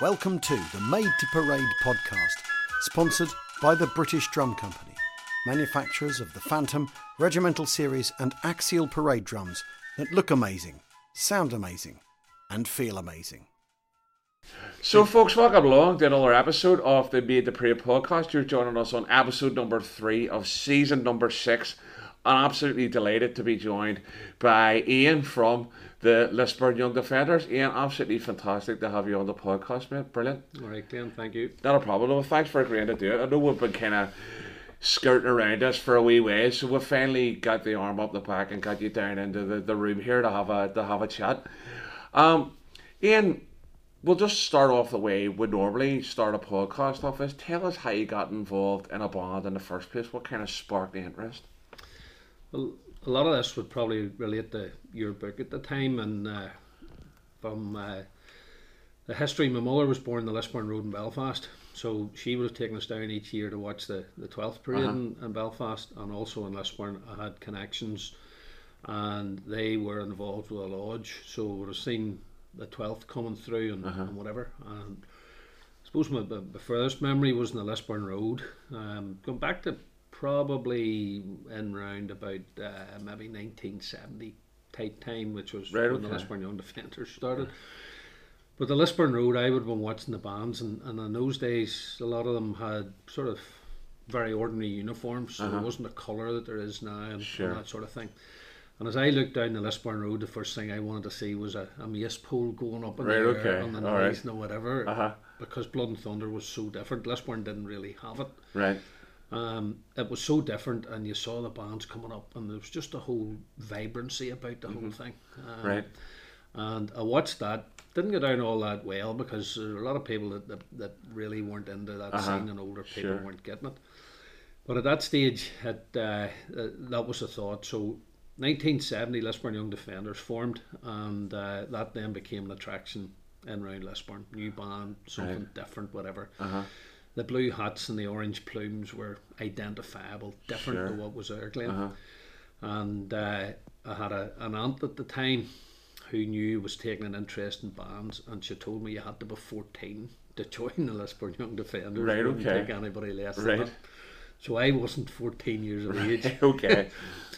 Welcome to the Made to Parade podcast, sponsored by the British Drum Company, manufacturers of the Phantom, Regimental Series, and Axial Parade drums that look amazing, sound amazing, and feel amazing. So, folks, welcome along to another episode of the Made to Parade podcast. You're joining us on episode number three of season number six. I'm absolutely delighted to be joined by Ian from the Lisburn Young Defenders. Ian, absolutely fantastic to have you on the podcast, mate. Brilliant. All right, Glenn, thank you. Not a problem. Well, thanks for agreeing to do it. I know we've been kind of skirting around us for a wee way, so we finally got the arm up the back and got you down into the, the room here to have a to have a chat. Um, Ian, we'll just start off the way we normally start a podcast off is tell us how you got involved in a band in the first place. What kind of sparked the interest? Well, a lot of this would probably relate to your book at the time, and uh, from uh, the history, my mother was born in the Lisburn Road in Belfast, so she would have taken us down each year to watch the, the 12th parade Uh-huh. in, in Belfast, and also in Lisburn. I had connections, and they were involved with a lodge, so we would have seen the 12th coming through and, Uh-huh. and whatever. And I suppose my, my furthest memory was in the Lisburn Road. Um, going back to probably in round about uh, maybe 1970 type time, which was Right, when the okay. Lisburn Young Defenders started. But the Lisburn Road, I would have been watching the bands, and, and in those days, a lot of them had sort of very ordinary uniforms, so there wasn't the colour that there is now and, and that sort of thing. And as I looked down the Lisburn Road, the first thing I wanted to see was a, a mace pole going up in Right, the air okay, on the all right. noise and whatever. Uh-huh. Because Blood and Thunder was so different. Lisburn didn't really have it. Right. Um, it was so different, and you saw the bands coming up, and there was just a whole vibrancy about the whole thing. Um, Mm-hmm. Right. And I watched that. Didn't go down all that well because there were a lot of people that, that, that really weren't into that Uh-huh. scene, and older people Sure. weren't getting it. But at that stage, it, uh, uh, that was the thought. So 1970, Lisburn Young Defenders formed, and uh, that then became an attraction in round Lisburn. New band, something different, whatever. Uh-huh. The blue hats and the orange plumes were identifiable, different Sure. to what was there, Glenn. Uh-huh. And uh, I had a, an aunt at the time who knew was taking an interest in bands, and she told me you had to be 14 to join the Lisburn Young Defenders. Right, Wouldn't okay. Take anybody less than Right. that. So I wasn't 14 years of age. okay.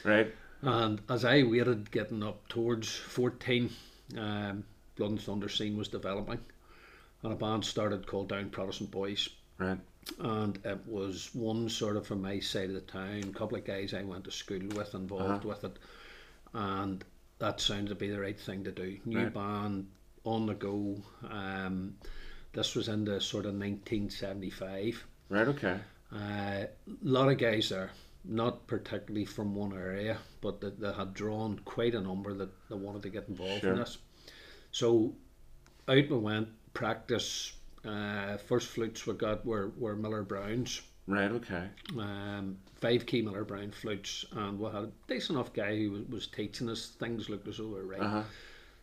Right. And as I waited getting up towards 14, um, Blood and Thunder scene was developing. And a band started called Down Protestant Boys. Right. And it was one sort of from my side of the town, a couple of guys I went to school with involved with it. And that sounded to be the right thing to do. New Right. band, on the go. Um, this was in the sort of 1975. Right. Okay. A Uh, lot of guys there, not particularly from one area, but that they had drawn quite a number that, that wanted to get involved Sure. in this. So out we went, practice. Uh, first flutes we got were, were Miller Browns, Right. Okay. um, five key Miller Brown flutes, and we had a decent enough guy who was, was teaching us. Things looked as though we were right. Uh-huh.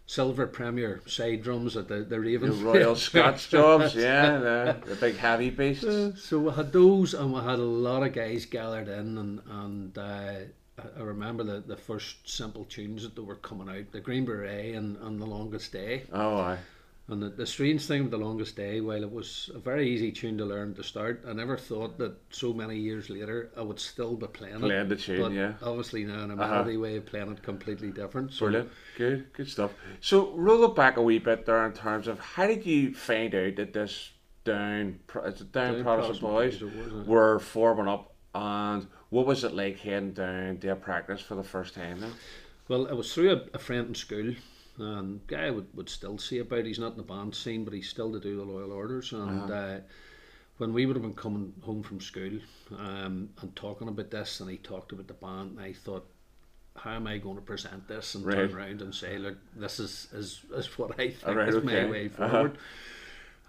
Silver Premier side drums at the, the Raven. The Royal Scots jobs, yeah, the, the big heavy beasts. Uh, so we had those, and we had a lot of guys gathered in, and and uh, I- remember the, the first simple tunes that they were coming out, the Green Beret and, and the Longest Day. Oh, I. And the, the strange thing with the Longest Day, while it was a very easy tune to learn to start, I never thought that so many years later I would still be playing Playing it. the tune, but yeah. Obviously now in a Uh-huh. melody way of playing it completely different. So Brilliant. Good, good stuff. So, roll it back a wee bit there in terms of how did you find out that this down, Pro- is it down, Down Protestant boys were forming up, and what was it like heading down to a practice for the first time then? Well, it was through a, a friend in school, and guy would, would still see about. He's not in the band scene, but he's still to do the loyal orders. And uh, when we would have been coming home from school um, and talking about this, and he talked about the band, and I thought, how am I going to present this and turn around and say, look, this is is, is what I think Right, is okay. my way Uh-huh. forward.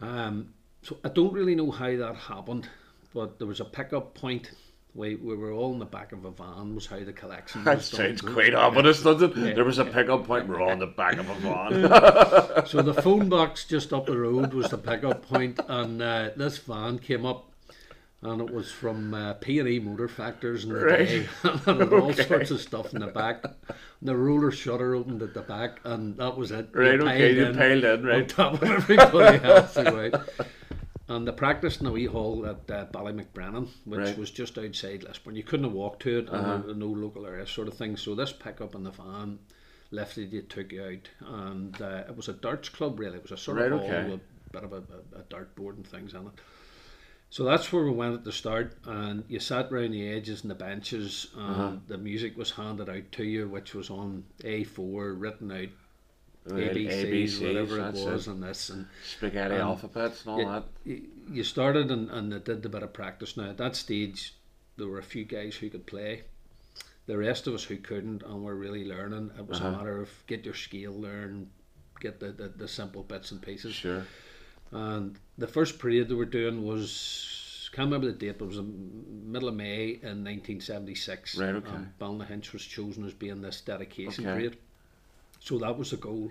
Um, so I don't really know how that happened, but there was a pickup point. We, we were all in the back of a van. Was how the collection. That sounds quite ominous, doesn't it? Yeah. There was a pickup point, we're all in the back of a van. So the phone box just up the road was the pickup point, and uh, this van came up, and it was from uh, P&E Motor Factors in the Right. day, and all sorts of stuff in the back. The roller shutter opened at the back, and that was it. Right, okay, you in piled in, On right. top of everybody else, right? And the practice in a wee hall at uh, Ballymacbrennan, which Right. was just outside Lisburn. You couldn't have walked to it, and there was no local area sort of thing. So this pickup in the van lifted you, took you out, and uh, it was a darts club really. It was a sort Right, of hall okay. with a bit of a, a, a dart board and things on it. So that's where we went at the start, and you sat round the edges and the benches, and the music was handed out to you, which was on A4, written out, ABCs, ABCs, whatever it was, it. and this, and Spaghetti Um, alphabets and all you, that. you- started and, and it did a bit of practice. Now at that stage, there were a few guys who could play. The rest of us who couldn't and were really learning. It was Uh-huh. a matter of get your scale, learn, get the, the, the simple bits and pieces. Sure. And the first parade they were doing was can't remember the date, but it was the middle of May in 1976. Right, okay. And Ballynahinch was chosen as being this dedication Okay. parade. So that was the goal.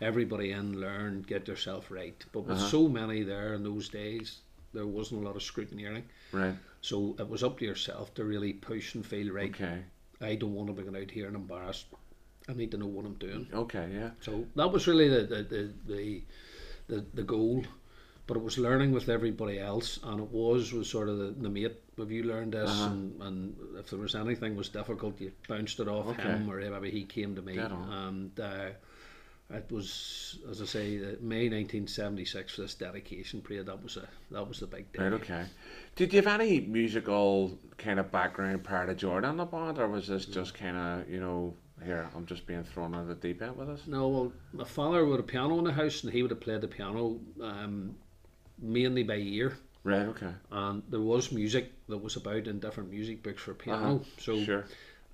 Everybody in, learn, get yourself right. But Uh-huh. with so many there in those days, there wasn't a lot of scrutineering. Right. So it was up to yourself to really push and feel right. Okay. I don't want to be going out here and embarrassed. I need to know what I'm doing. Okay. Yeah. So that was really the the, the, the, the, the goal. But it was learning with everybody else, and it was was sort of the, the mate. Have you learned this? Uh-huh. And, and if there was anything was difficult, you bounced it off Okay. him, or maybe he came to me. And uh, it was, as I say, May 1976 for this dedication period. That was a that was the big day. Right. Okay. Did you have any musical kind of background prior to Jordan the band, or was this just kind of you know here I'm just being thrown on the deep end with this. No, well, my father would have a piano in the house, and he would have played the piano um, mainly by ear. Right. Okay. and there was music that was about in different music books for piano. Uh-huh. So Sure.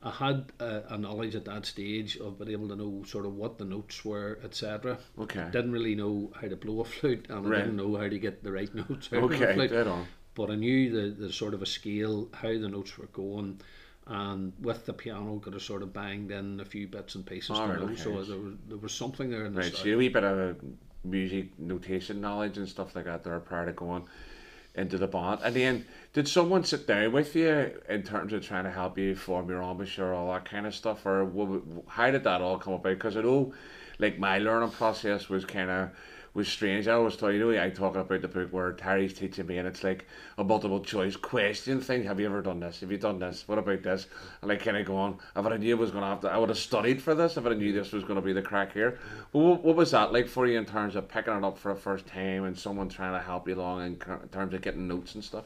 I had a, a knowledge at that stage of being able to know sort of what the notes were, etc. Okay. Didn't really know how to blow a flute, and I didn't know how to get the right notes out of a Okay. flute. Dead on. But I knew the, the sort of a scale, how the notes were going, and with the piano, got a sort of banged in a few bits and pieces to right, know. okay. So there was there was something there in the Right. start. So a wee bit of music notation knowledge and stuff like that there prior to going into the band. And then did someone sit down with you in terms of trying to help you form your embouchure, all that kind of stuff, or how did that all come about? Because I know, like my learning process was kind of was strange. I always thought, you know, I talk about the book where Terry's teaching me, and it's like a multiple choice question thing. Have you ever done this? Have you done this? What about this? And like kind of going, if I knew I was going to have to, I would have studied for this if I knew this was going to be the crack here. But what, what was that like for you in terms of picking it up for the first time and someone trying to help you along in, in terms of getting notes and stuff?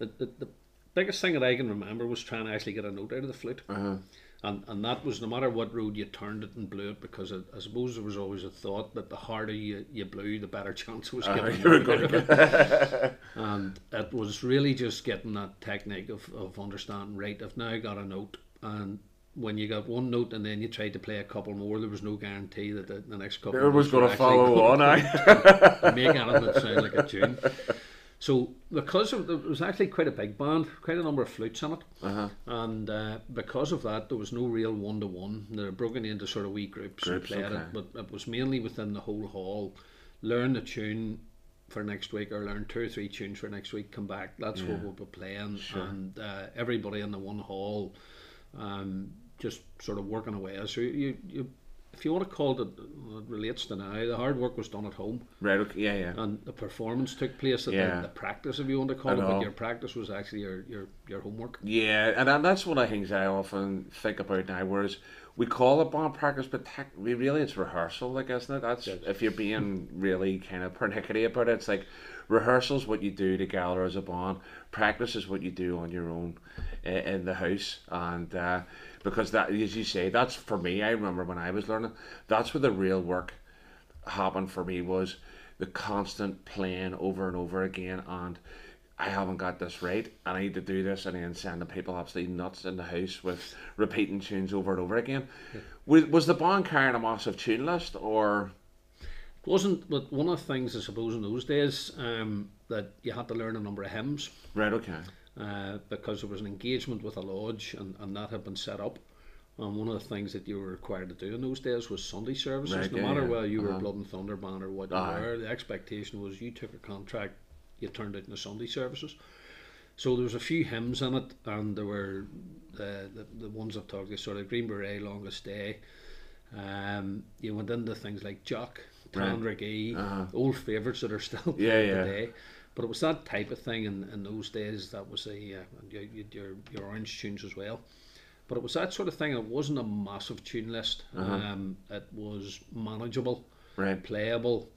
the, the, the biggest thing that I can remember was trying to actually get a note out of the flute. Uh-huh. And, and that was no matter what road you turned it and blew it, because I, I suppose there was always a thought that the harder you, you blew, the better chance it was Uh, getting you were going to. And it was really just getting that technique of, of understanding, right, I've now got a note. And when you got one note and then you tried to play a couple more, there was no guarantee that the, the next couple It was going to follow on, I. make anything that sound like a tune. So because of there was actually quite a big band, quite a number of flutes in it, Uh-huh. and uh, because of that, there was no real one to one. They're broken into sort of wee groups, Groups, who played okay. it, but it was mainly within the whole hall. Learn the tune for next week, or learn two or three tunes for next week. Come back. That's what we'll be playing, Sure. and uh, everybody in the one hall, um, just sort of working away. So you you. If you want to call it, it relates to now. The hard work was done at home Right, okay, yeah, yeah. and the performance took place at Yeah. the, the practice, if you want to call I it, know. but your practice was actually your, your, your homework. Yeah, and that- that's one of the things I often think about now. Whereas we call it band practice, but tech, we really it's rehearsal, like isn't it? That's Yes. if you're being really kind of pernickety about it. It's like rehearsal's what you do together as a band. Practice is what you do on your own uh, in the house, and uh, because that, as you say, that's for me. I remember when I was learning, that's where the real work happened for me was the constant playing over and over again and I haven't got this right and I need to do this and then sending people absolutely nuts in the house with repeating tunes over and over again. Was, was the band carrying a massive tune list or wasn't, but one of the things I suppose in those days um, that you had to learn a number of hymns right okay. uh, because there was an engagement with a lodge and, and that had been set up. And one of the things that you were required to do in those days was Sunday services. Right, no yeah, matter yeah. whether you were Uh-huh. Blood and Thunder band or what you were, the expectation was you took a contract, you turned it into Sunday services. So there was a few hymns in it, and there were the the, the ones I've talked about, sort of Green Beret, Longest Day. Um, you went into things like Jock, Right. Tandragee, Uh-huh. old favourites that are still Yeah, yeah. today. But it was that type of thing in, in those days. That was a uh, and you, you, your your orange tunes as well. But it was that sort of thing. It wasn't a massive tune list. Uh-huh. Um, it was manageable, Right. playable.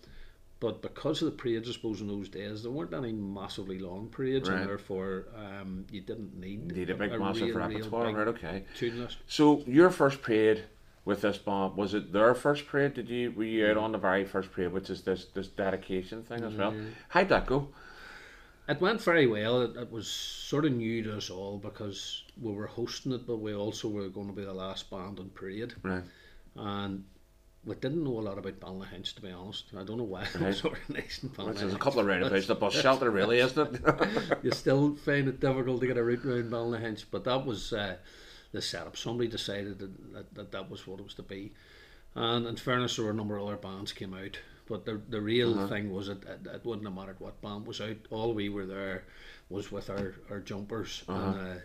But because of the parades, I suppose in those days there weren't any massively long parades, Right. and therefore um, you didn't need Need a big, massive real, real repertoire. big Right. Okay. tune list. So your first parade with this band was it their first parade? Did you were you out on the very first parade, which is this this dedication thing as well? How'd that go? It went very well. It, it was sort of new to us all because we were hosting it, but we also were going to be the last band on parade. Right. And we didn't know a lot about Ballyhinch, to be honest. I don't know why it Right. was organised in Which is a couple of roundabouts, the bus shelter, really, isn't it? you still find it difficult to get a route round Ballyhinch, but that was uh, the setup. Somebody decided that, that, that that was what it was to be. And in fairness, there were a number of other bands came out. But the, the real thing was it, it, it wouldn't have mattered what band was out. All we were there was with our, our jumpers and uh,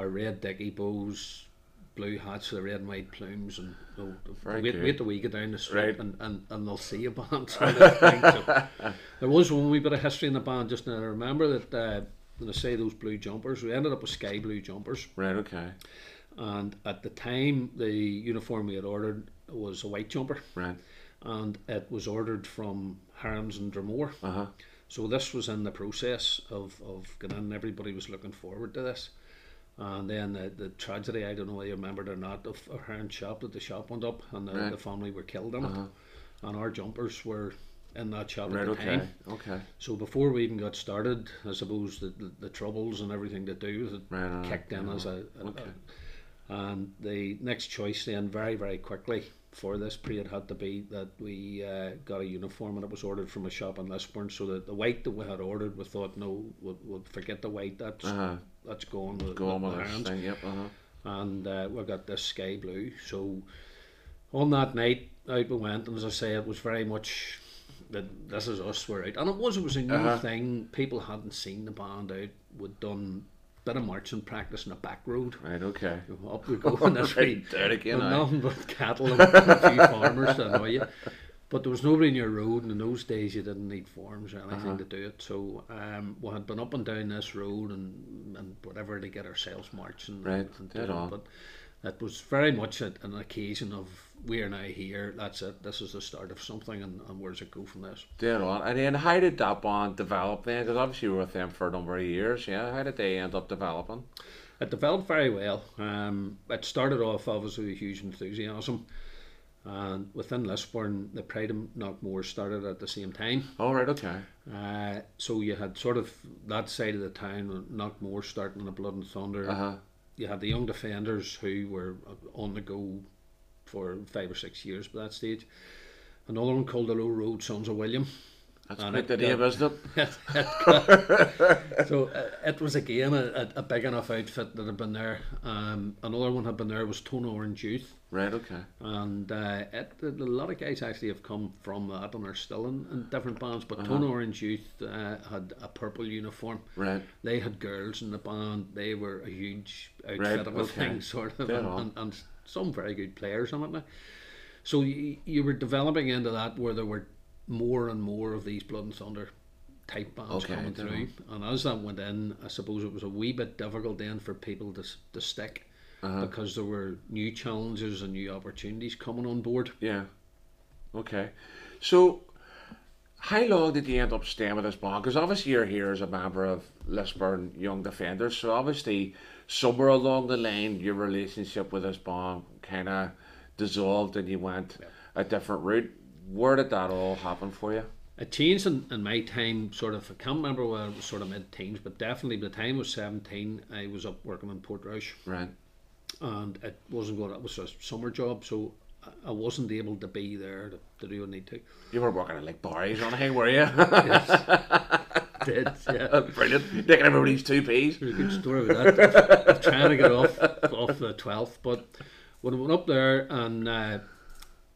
our red dicky bows, blue hats with the red and white plumes, and oh, Very wait, good. wait till we get down the street Right. and, and, and they'll see a band. Sort of thing. So, there was one wee bit of history in the band just now. I remember that uh, when I say those blue jumpers, we ended up with sky blue jumpers, right. Okay. And at the time the uniform we had ordered was a white jumper, Right. and it was ordered from Harms and Dromore. Uh huh. So this was in the process of, of getting in. Everybody was looking forward to this. And then the, the tragedy, I don't know whether you remembered or not, of a Hearn shop, that the shop went up and the, Right. the family were killed in Uh-huh. it. And our jumpers were in that shop Right. at the Okay. time. Okay. So before we even got started, I suppose the, the, the troubles and everything to do with it Right. uh, kicked in as a, a- okay. And the next choice then very very quickly for this period had to be that we uh, got a uniform and it was ordered from a shop in Lisburn so that the white that we had ordered we thought no we'll, we'll forget the white that's Uh-huh. that's gone with, Go on with with hands thing. Yep. Uh huh. and uh, we got this sky blue. So on that night, out we went, and as I say, it was very much that this is us, we're out. And it was, it was a new Uh-huh. thing. People hadn't seen the band out. We'd done bit of marching practice in a back road. Right. Okay. Up we go on this Right there again, nothing but cattle and a few farmers to annoy you. But there was nobody in your road, and in those days you didn't need forms or anything Uh-huh. to do it. So um, we had been up and down this road and, and whatever to get ourselves marching. Right, and dead on. But it was very much a, an occasion of we are now here. That's it. This is the start of something, and, and where does it go from this? Dead on. And then how did that band develop then? Because obviously you were with them for a number of years. Yeah. How did they end up developing? It developed very well. Um, it started off obviously with huge enthusiasm. And within Lisburn, the Pride of Knockmore started at the same time. All right. Okay. Uh, so you had sort of that side of the town, Knockmore starting the Blood and Thunder. Uh huh. You had the young defenders who were on the go for five or six years by that stage. Another one called the Low Road Sons of William. That's And quite the it name, isn't it? so uh, it was again a, a, a big enough outfit that had been there. Um, another one had been there was Tone Orange Youth. Right. Okay. and uh, it, a lot of guys actually have come from that and are still in, in different bands. But Uh-huh. Tone Orange Youth uh, had a purple uniform. Right. They had girls in the band. They were a huge outfit Right, of a okay. thing, sort of, and, and, and some very good players on it now. So you, you were developing into that where there were more and more of these Blood and Thunder type bands Okay, coming through. And as that went in, I suppose it was a wee bit difficult then for people to, to stick. Uh-huh. Because there were new challenges and new opportunities coming on board. Yeah. Okay. So, how long did you end up staying with this band? Because obviously you're here as a member of Lisburn Young Defenders. So obviously somewhere along the line your relationship with this bomb kind of dissolved and you went a different route. Where did that all happen for you? It changed in, in my time, sort of. I can't remember whether it was sort of mid teens, but definitely by the time I was 17, I was up working in Portrush Right. and it wasn't going, it was a summer job, so I- I wasn't able to be there to, to do what I need to. You were working at like Barry's or anything, were you? Did, yeah. Brilliant. Taking everybody's two peas. There's a good story about that. I'm trying to get off off the 12th, but when I went up there and uh,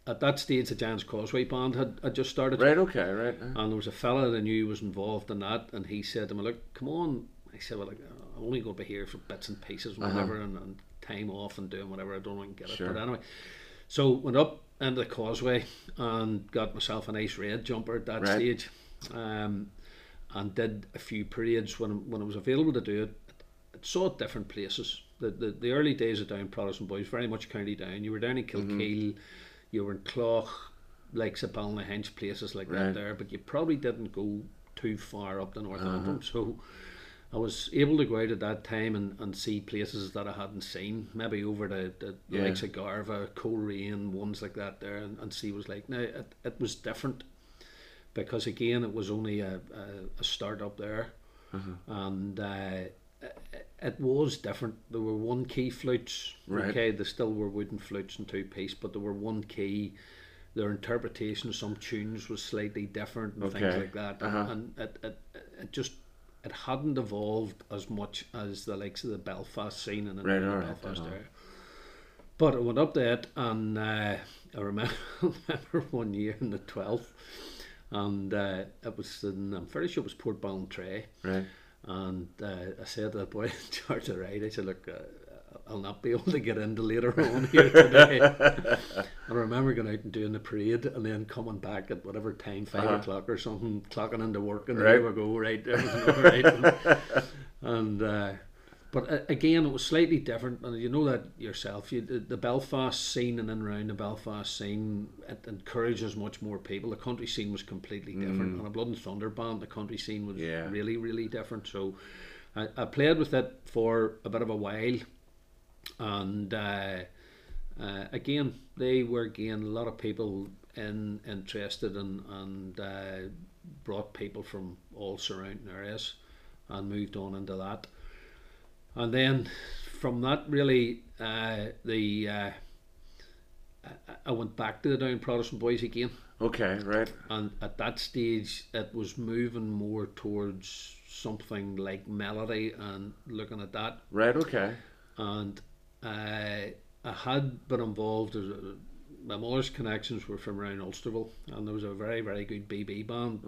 at that stage the Giants Causeway band had, had just started. Right, okay, right. And there was a fella that I knew was involved in that, and he said to me, "Look, come on, I said, well, like, I'm only going to be here for bits and pieces, whatever, and, and time off and doing whatever. I don't want to get Sure. it. But anyway, so went up into the causeway and got myself a nice red jumper at that Right. stage, um, and did a few parades when when I was available to do it. I saw it different places. The, the the early days of Down Protestant Boys, very much County Down. You were down in Mm-hmm. You were in Clough, like Ballynahinch, places like Right. that there, but you probably didn't go too far up the North Uh-huh. Antrim. So I was able to go out at that time and, and see places that I hadn't seen, maybe over the, the Yeah. likes of Garvagh, Coleraine, ones like that there, and, and see what it was like. Now, it, it was different because, again, it was only a, a, a start up there, and uh, it, was different. There were one key flutes, Right. okay, there still were wooden flutes and two piece, but there were one key. Their interpretation of some tunes was slightly different and things like that, Uh-huh. and it, it, it just it hadn't evolved as much as the likes of the Belfast scene and Right, the alright, Belfast uh-huh. area. But I went up to it, and uh, I remember, remember one year in the twelfth, and uh, it was in, I'm fairly sure it was Portballintrae, Right. and uh, I said to the boy in charge of the ride, I said, look, uh, I'll not be able to get into later on here today. and I remember going out and doing the parade and then coming back at whatever time, 5 Uh-huh. o'clock or something, clocking into work, and Right. there we go, right, everything all right. and, uh, but uh, again, it was slightly different, and you know that yourself. You, the, the Belfast scene and then around the Belfast scene, it encourages much more people. The country scene was completely different, and a Blood and Thunder band, the country scene was Mm. Yeah. really, really different. So, I, I played with it for a bit of a while, and uh, uh, again, they were again a lot of people in interested and and uh, brought people from all surrounding areas, and moved on into that, and then from that really uh, the uh, I- went back to the Down Protestant Boys again Okay. Right. and at that stage it was moving more towards something like melody and looking at that Right. Okay. and I I had been involved as a, my mother's connections were from around Ulsterville and there was a very very good BB band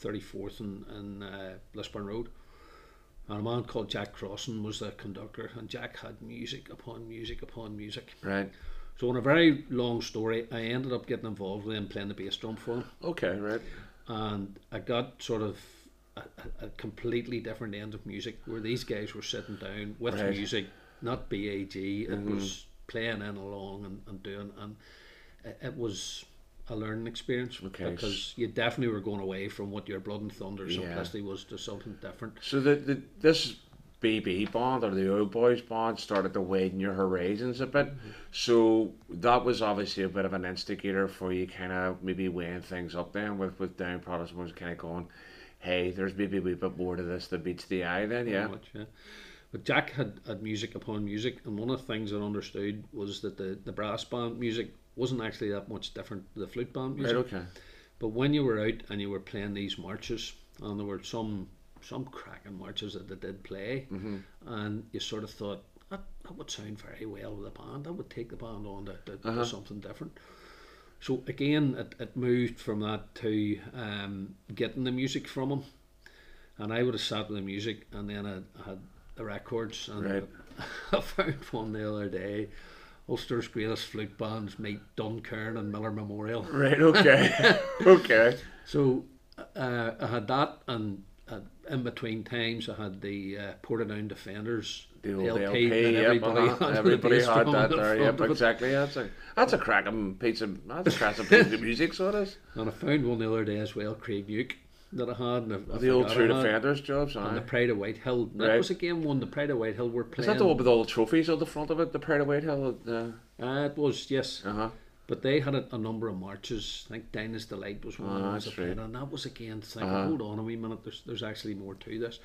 34th and, in uh, Lisburn Road and a man called Jack Crossan was the conductor and Jack had music upon music upon music Right. so in a very long story I ended up getting involved with him playing the bass drum for him Okay. Right. and I got sort of a, a- completely different end of music where these guys were sitting down with Right. music, not BAG. It mm-hmm. was playing in along and, and doing, and it, it was a learning experience Okay, because you definitely were going away from what your Blood and Thunder Yeah. simplicity was to something different. So the, the this BB band or the old boys band started to widen your horizons a bit. Mm-hmm. So that was obviously a bit of an instigator for you, kind of maybe weighing things up. Then with with Down Protestant was kind of going, hey, there's maybe a wee bit more to this that beats the eye. Then yeah. much, yeah. But Jack had, had music upon music, and one of the things I understood was that the, the brass band music wasn't actually that much different to the flute band music. Right. Okay. But when you were out and you were playing these marches, and there were some some cracking marches that they did play, Mm-hmm. and you sort of thought that, that would sound very well with a band. That would take the band on to, to, Uh-huh. to something different. So again, it, it moved from that to um, getting the music from them, and I would have sat with the music, and then I, I had the records, and Right. I found one the other day. Ulster's greatest flute bands meet Dunkern and Miller Memorial. Right. Okay. okay. So uh, I had that, and uh, in between times I had the uh, Portadown Defenders The old LP, LP, and everybody uh-huh. had, everybody had that there. Yep, exactly. That's a that's a cracking piece of that's a cracking piece of music. So it is. And I found one the other day as well, Craig Nuke, that I had. And I, The old True Defenders jobs. And the. Pride of Whitehill. That Right. was again one. The Pride of Whitehill were playing. Is that the one with all the trophies on the front of it? The Pride of Whitehill. Uh Uh, it was yes, Uh-huh. but they had a, a number of marches. I think Dinah's Delight was one of Ah, the ones that's right. and that was again thinking, Uh-huh. hold on a wee minute. There's there's actually more to this.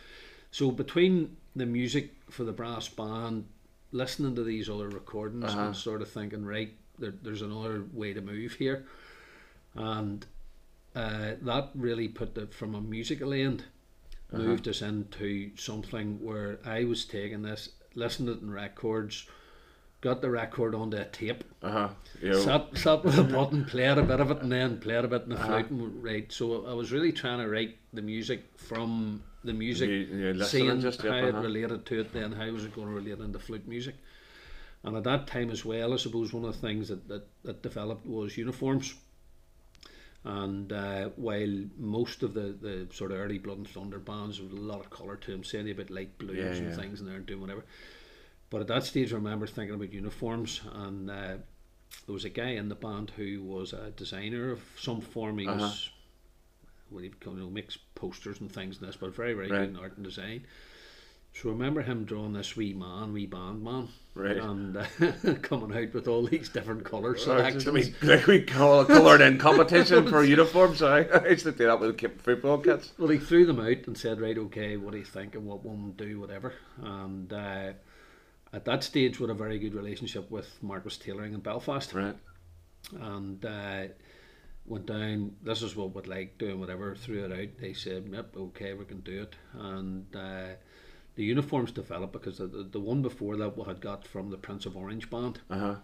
So between the music for the brass band, listening to these other recordings, Uh-huh. and sort of thinking, right, there, there's another way to move here, and uh, that really put the from a musical end Uh-huh. moved us into something where I was taking this, listening to it in records, got the record onto a tape, Uh huh. You sat, sat with a button, played a bit of it, and then played a bit in the Uh-huh. flute and right. So I was really trying to write the music from the music, You- seeing just, how yep, it uh-huh. related to it, then how was it going to relate into flute music? And at that time as well, I suppose one of the things that, that, that developed was uniforms. And uh, while most of the, the sort of early Blood and Thunder bands was a lot of colour to them, saying a bit light blues Yeah, and yeah. things, and they're doing whatever. But at that stage, I remember thinking about uniforms, and uh, there was a guy in the band who was a designer of some form. He Uh-huh. was, what he you know, makes posters and things and this, but very, very Right. good in art and design. So I remember him drawing this wee man, wee band man, Right. and uh, coming out with all these different colour selections. we, like we call coloured in competition for uniforms. I, I used to do that with football kids. Well, he threw them out and said, "Right, okay, what do you think?" And what one do, whatever. And uh, at that stage, we had a very good relationship with Marcus Tailoring in Belfast, Right. and uh, went down. This is what we'd like doing, whatever. Threw it out. They said, "Yep, okay, we can do it." And uh, the uniforms developed because the, the, the one before that we had got from the Prince of Orange band. Uh huh.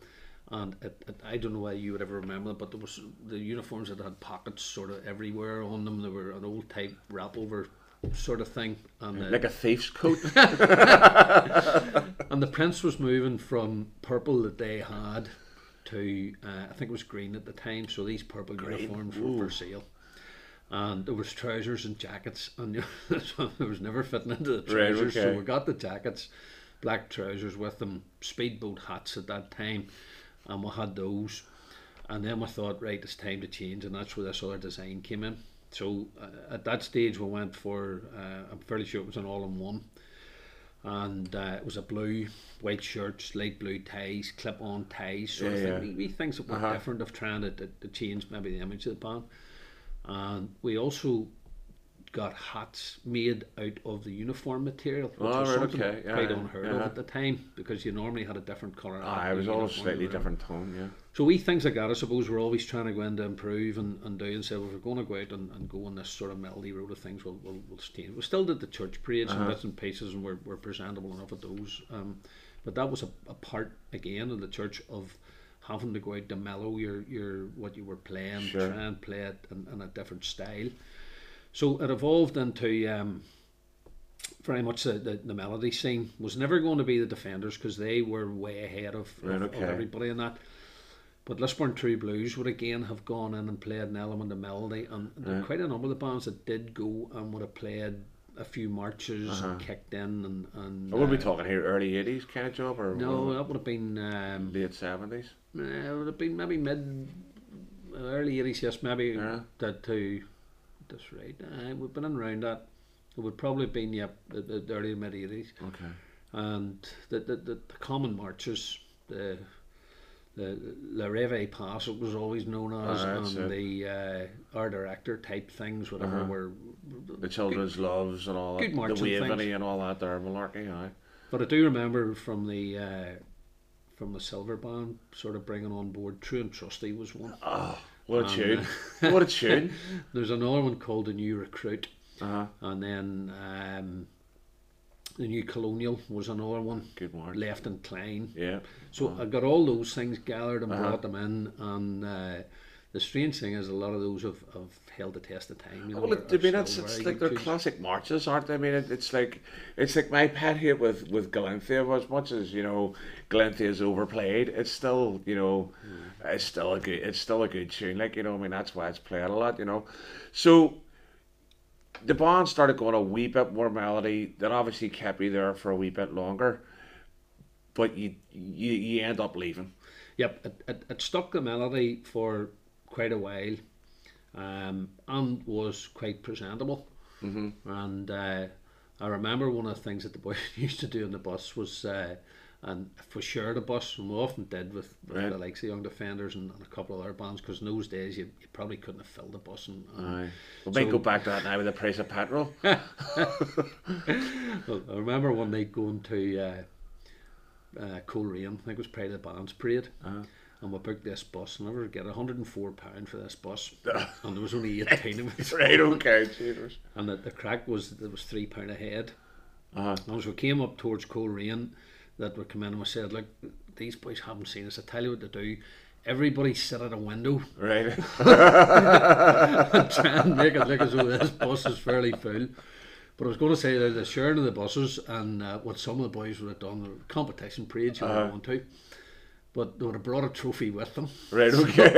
And it, it, I don't know whether you would ever remember it, but there was the uniforms that had pockets sort of everywhere on them. They were an old type wrap over sort of thing, and uh, Like a thief's coat. and the prince was moving from purple that they had to uh, I think it was green at the time. So these purple uniforms were for sale. And there was trousers and jackets, and there was never fitting into the Right, trousers. So we got the jackets, black trousers with them, speedboat hats at that time, and we had those. And then we thought, right, it's time to change, and that's where this other design came in. So uh, at that stage, we went for, uh, I'm fairly sure it was an all-in-one, and uh, it was a blue, white shirts, light blue ties, clip-on ties, sort of thing. yeah. We, we things that were Uh-huh. different of trying to, to, to change maybe the image of the band. And we also got hats made out of the uniform material, which Oh, was right, something okay, yeah, quite yeah, unheard yeah. of at the time because you normally had a different colour. Ah, it was all a slightly different tone. Yeah. So we things like that, I suppose, we're always trying to go in to improve and, and do and say, well, if we're going to go out and, and go on this sort of melody road of things, we'll, we'll, we'll stay. We still did the church parades and bits and pieces and we're, we're presentable enough at those. Um, but that was a, a part, again, of the church of having to go out to mellow your, your what you were playing, Sure. try and play it in, in a different style. So it evolved into um, very much the, the, the melody scene was never going to be the defenders because they were way ahead of, Right, of, of everybody in that. But Lisburn True Blues would again have gone in and played an element of melody, and there were quite a number of the bands that did go and would have played a few marches and kicked in and. and What were we uh, talking here? Early 80s kind of job or No, that would have been um, late 70s? uh, it would have been maybe mid, early eighties. Yes, maybe Yeah. that too. That's right. Uh, we've been in around that. It would probably have been yep the, the, early mid eighties, Okay. and the the, the the common marches the. The La Reve Pass, it was always known as, Ah, and it. the uh, art director type things, whatever Uh-huh. were. The Children's Loves and all good that. marching The. Waveney and all that there, malarkey, aye. But I do remember from the uh, from the Silver Band, sort of bringing on board True and Trusty was one. Oh, what a Um, tune. what a tune. There's another one called The New Recruit, Uh-huh. and then um, The New Colonial was another one, Good one. Left and Klein. Yeah. So I got all those things gathered and Uh-huh. brought them in, and uh, the strange thing is a lot of those have, have held the test of time. You know, Well, it, I mean, it's, it's like they're classic marches, aren't they? I mean, it, it's like it's like my pet hate with with Galanthea. As much as you know, Galanthea is overplayed, it's still you know, hmm. it's still a good it's still a good tune. Like you know, I mean, that's why it's played a lot. You know, so the band started going a wee bit more melody. That obviously kept you there for a wee bit longer, but you you, you end up leaving. Yep, it, it, it stuck the melody for quite a while, um, and was quite presentable. Mm-hmm. And uh, I remember one of the things that the boys used to do on the bus was, uh, and for sure the bus, and we often did with, with Right. the likes of Young Defenders and, and a couple of other bands, because in those days you, you probably couldn't have filled the bus. And, and Aye. We might So- go back to that now with the price of petrol. Well, I remember one night going to uh, uh, Coleraine, I think it was Pride of the Bands Parade, and we booked this bus, and I would get £104 for this bus, and there was only 18 of us. right, okay, cheaters. And the, the crack was there was £3 a head. Uh-huh. And as we came up towards Coleraine, that we come in and we said, Look, these boys haven't seen us, I tell you what to do. Everybody sit at a window Right. and try and make it look as though this bus is fairly full. But I was going to say that the sharing of the buses and uh, what some of the boys would have done, the competition parades you uh-huh. went to, but they would have brought a trophy with them. Right, okay.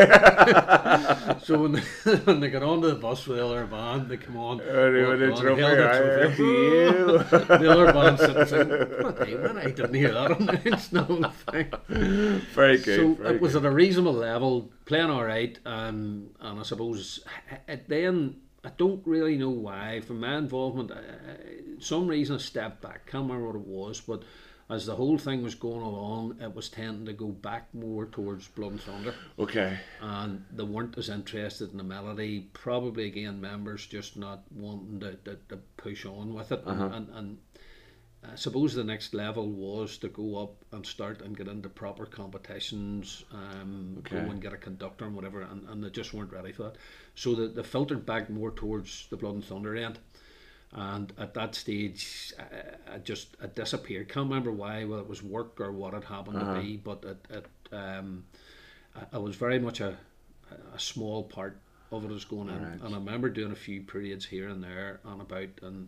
so when they, when they got onto the bus with the other band, they come on. Oh, they on, the trophy, the other band saying. I didn't hear that announced. No thing. Very good. So very it was good. at a reasonable level, playing all right, and and I suppose it then I don't really know why. For my involvement, uh, some reason I stepped back. Can't remember what it was, but as the whole thing was going along, it was tending to go back more towards Blood and Thunder. Okay. And they weren't as interested in the melody. Probably again, members just not wanting to, to, to push on with it. Uh-huh. And, and, I suppose the next level was to go up and start and get into proper competitions, um, okay. go and get a conductor and whatever, and, and they just weren't ready for that. So the, they filtered back more towards the Blood and Thunder end and at that stage I, I just I disappeared can't remember why whether it was work or what had happened uh-huh. to be but it, it um I, I, was very much a, a small part of it was going in right. and I remember doing a few periods here and there and about and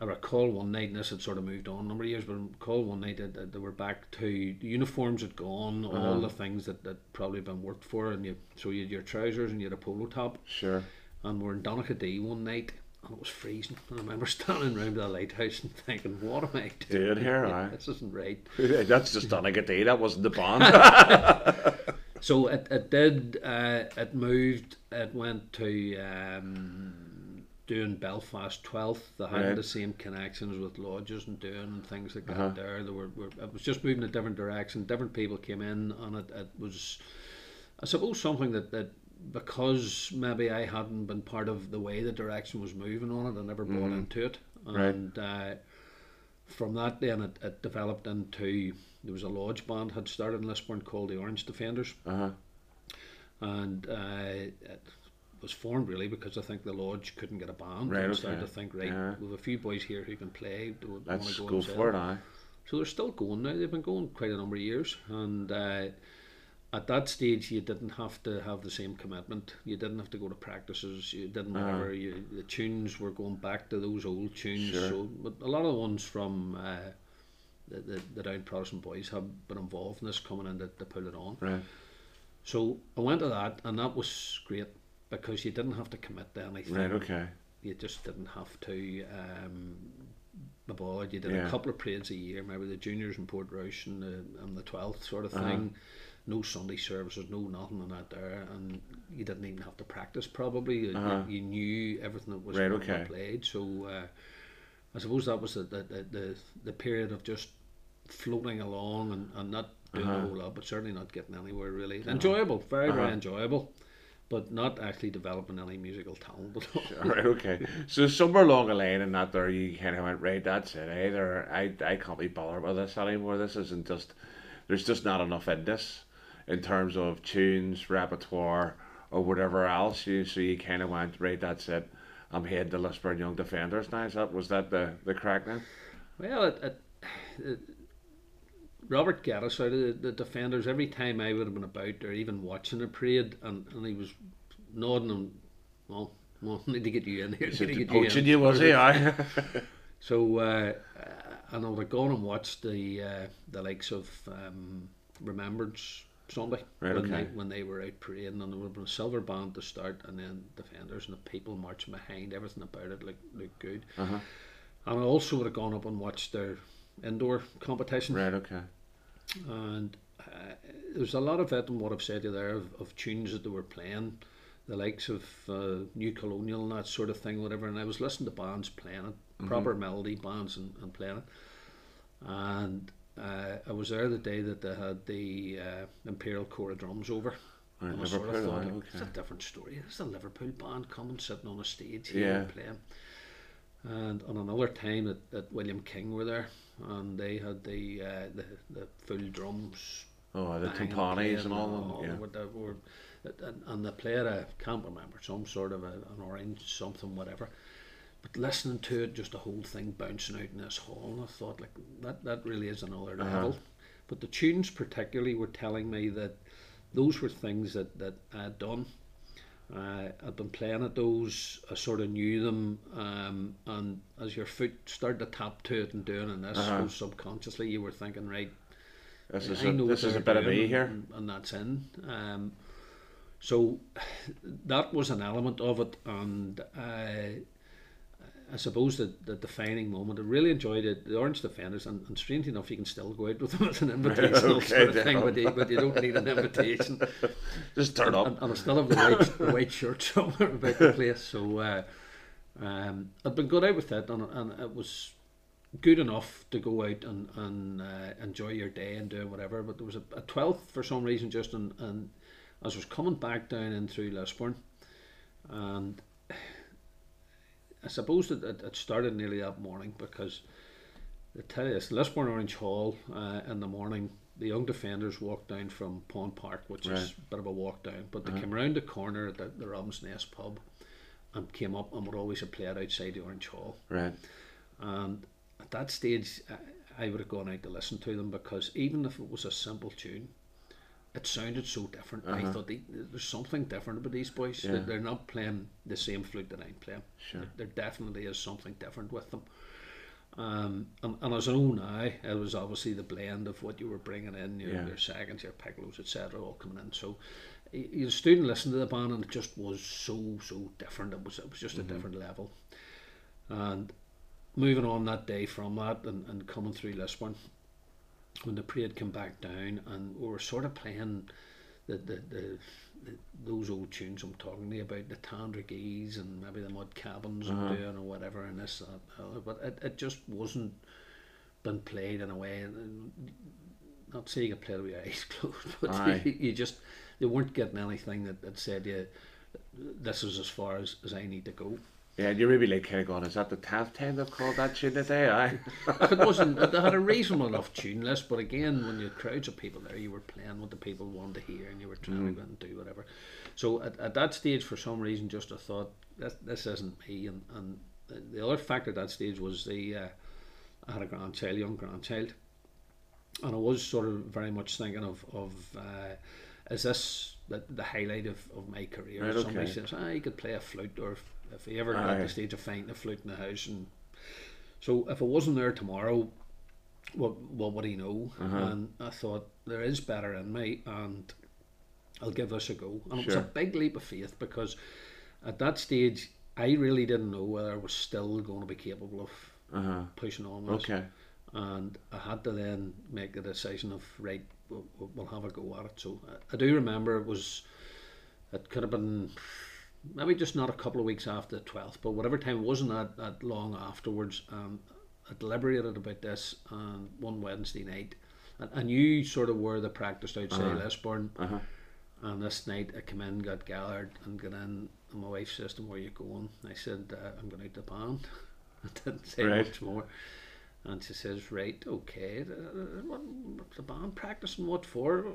I recall one night, and this had sort of moved on a number of years, but I recall one night that, they were back to uniforms had gone, uh-huh. all the things that, that probably been worked for, and you so you had your trousers and you had a polo top. Sure. And we're in Donaghadee one night, and it was freezing. And I remember standing around the lighthouse and thinking, "What am I doing here? Yeah, this isn't right." That's just Donaghadee. That wasn't the band. so it, it did. Uh, it moved. It went to um, doing Belfast 12th. They had right. the same connections with lodges and doing and things like uh-huh. that. There, they were, were. It was just moving a different direction. Different people came in, and it, it was, I suppose, something that that because maybe I hadn't been part of the way the direction was moving on it, I never bought mm. into it. And right. uh, from that, then it, it, developed into there was a lodge band had started in Lisburn called the Orange Defenders, uh-huh. and uh, it was formed really because I think the lodge couldn't get a band. Right, and okay. started to think, right, yeah. have a few boys here who can play. Do Let's go, go for it, aye. So they're still going now. They've been going quite a number of years, and. Uh, at that stage you didn't have to have the same commitment. You didn't have to go to practices. You didn't uh-huh. whatever you, the tunes were going back to those old tunes. Sure. so but a lot of the ones from uh, the, the, the down Protestant boys have been involved in this coming in to, to put it on. Right. So I went to that and that was great because you didn't have to commit to anything. Right okay. You just didn't have to um, aboard you did Yeah. a couple of parades a year maybe the juniors in Port Portrush and the, and the 12th sort of Uh-huh. thing no Sunday services, no nothing on that there, and you didn't even have to practice. Probably you, Uh-huh. you knew everything that was Right, going to be okay. played. So uh, I suppose that was the the, the the period of just floating along and, and not doing Uh-huh. a whole lot, but certainly not getting anywhere really. Enjoyable, very very Uh-huh. enjoyable, but not actually developing any musical talent at all. right okay so somewhere along the line and that there you kind of went right that's it either I, I can't be bothered with this anymore this isn't just there's just not enough in this in terms of tunes repertoire or whatever else. You so you kind of went right that's it. I'm heading to Lisburn Young Defenders now. Is that was that the the crack then? Well, it, it, it, Robert us out of the, the defenders every time I would have been about or even watching a parade, and, and he was nodding and well, well, need to get you in here. need to get in. you was he? Aye. So, uh, and I would have gone and watched the uh, the likes of um, Remembrance Sunday Right, when okay. they when they were out parading, and there would have been a silver band to start, and then defenders and the people marching behind. Everything about it looked looked good. uh-huh. And I also would have gone up and watched their indoor competition. right okay And uh, there's a lot of it in what I've said to you there of, of tunes that they were playing, the likes of uh, New Colonial and that sort of thing, whatever. And I was listening to bands playing it, proper melody bands and, and playing it. And uh, I was there the day that they had the uh, Imperial Corps of Drums over. Right, And I sort of thought, like, it's a different story. It's a Liverpool band coming, sitting on a stage Yeah. here and playing. And on another time that, that William King were there, and they had the uh, the, the full drums, oh the timpanis and all them yeah were, they and, and they played a can't remember some sort of a, an orange something whatever. But listening to it, just the whole thing bouncing out in this hall, and I thought like that that really is another Uh-huh. level. But the tunes particularly were telling me that those were things that that I had done, Uh, I'd been playing at those, I sort of knew them, um, and as your foot started to tap to it and doing and this, Uh-huh. so subconsciously you were thinking, right, This is I a, know what this is a bit of me here. and, and that's in. Um, so that was an element of it, and I, I suppose that the defining moment. I really enjoyed it. The Orange Defenders, and, and strangely enough, you can still go out with them as an invitational Okay, sort of thing, but you, but you don't need an invitation. Just turn and, up. and, and I still have the white, the white shirt somewhere about the place. So uh, um, I'd been good out with it, and, and it was good enough to go out and, and uh, enjoy your day and do whatever. But there was a, a 12th for some reason, just and, and as I was coming back down in through Lisburn, and I suppose that it, it started nearly that morning because I tell you this, Lisburn Orange Hall uh, in the morning. The young defenders walked down from Pond Park, which is a bit of a walk down, but they came around the corner at the, the Robin's Nest pub and came up and would always have played outside the Orange Hall. Right. And at that stage, I, I would have gone out to listen to them because even if it was a simple tune, it sounded so different. I thought they, there's something different about these boys. Yeah. They're, not playing the same flute that I'm playing. Sure. There, there definitely is something different with them. Um, and, and as I know now, it was obviously the blend of what you were bringing in, your, Yeah. your seconds, your piccolos, etc., all coming in. So y- student listened to the band, and it just was so so different. It was it was just a different level. And moving on that day from that, and, and coming through Lisburn, when the parade came back down, and we were sort of playing the the, the, the those old tunes I'm talking to you about, the Tandragees and maybe the Mud Cabins and uh-huh. doing or whatever, and this that, other. but it, it just wasn't been played in a way. and- uh, Not saying you could play it with your eyes closed, but you, you just they weren't getting anything that, that said yeah, this is as far as, as I need to go. Yeah, and you're maybe like kind of going, is that the tenth time they've called that tune today? Aye. if it wasn't, they had a reasonable enough tune list, but again, when you had crowds of people there, you were playing what the people wanted to hear, and you were trying to go and do whatever. So at, at that stage, for some reason, just I thought this, this isn't me. And, and the other factor at that stage was the uh, I had a grandchild, young grandchild, and I was sort of very much thinking of of uh, is this the, the highlight of, of my career? Right, Somebody okay. says, ah, you could play a flute, or if, he ever got to the stage of finding a flute in the house and so if I wasn't there tomorrow, what what would he know? Uh-huh. And I thought there is better in me, and I'll give this a go. And it was a big leap of faith because at that stage I really didn't know whether I was still going to be capable of Uh huh. pushing on with. Okay. And I had to then make the decision of right, we'll, we'll- we'll have a go at it. So I, I do remember it was, it could have been maybe just not a couple of weeks after the 12th, but whatever time it wasn't that, that long afterwards. Um, I deliberated about this on one Wednesday night. And I knew sort of where the practice outside Uh-huh. Lisburn. Uh huh. And this night I came in, got gathered, and got in. And my wife says to me, Where you going? I said, uh, I'm going out to the band. I didn't say Right. much more. And she says, Right, okay. uh, What, what's the band practicing? What for?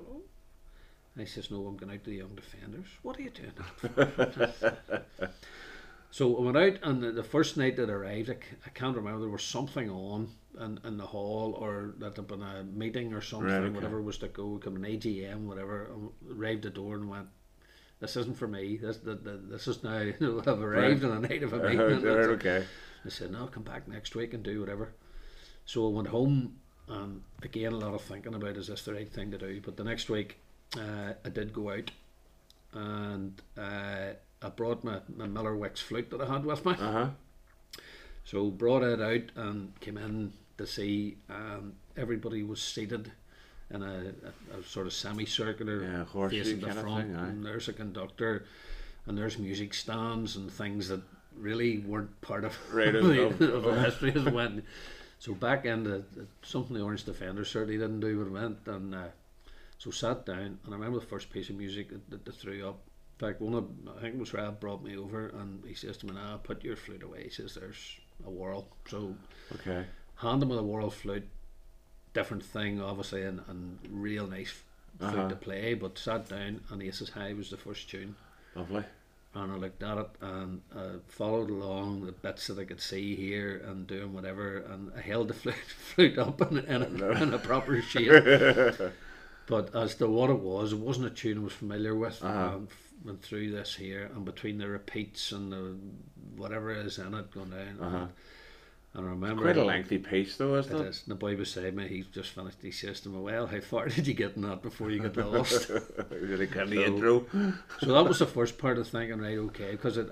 I says, No, I'm going out to the Young Defenders. What are you doing that so I went out, and the, the first night that I arrived, I, c- I can't remember, there was something on in, in the hall, or that had been a meeting or something, Right, okay. whatever was to go, come an AGM, whatever. I arrived at the door and went, this isn't for me. This the, the, this is now I've arrived on a night of a meeting. Right, that's okay. I said, no, I'll come back next week and do whatever. So I went home and again a lot of thinking about is this the right thing to do. But the next week uh, I did go out and uh, I brought my, my Miller Wicks flute that I had with me. Uh huh. So brought it out and came in to see um, everybody was seated in a, a, a sort of semicircular Yeah, facing the front thing, and there's a conductor and there's music stands and things that really weren't part of, Right, the, of- of the history as when so back in the, something the Orange Defenders certainly didn't do what it went and uh, so sat down and I remember the first piece of music that, that they threw up in fact one of I think it was Rab brought me over and he says to me nah put your flute away he says there's a whirl so Okay. hand him with a whirl flute different thing obviously and, and real nice flute Uh-huh. to play but sat down and he Aces High was the first tune Lovely. and I looked at it and uh, followed along the bits that I could see here and doing whatever and I held the flute, flute up in, in, a, in a proper shape but as to what it was it wasn't a tune I was familiar with Uh-huh. and went through this here, and between the repeats and the whatever is in it going down. Uh-huh. And I remember Quite a lengthy piece, though, isn't It it? is. And the boy beside me, he's just finished. He says to me, "Well, how far did you get in that before you got lost?" really kind So- intro. so that was the first part of thinking, right, okay, because it,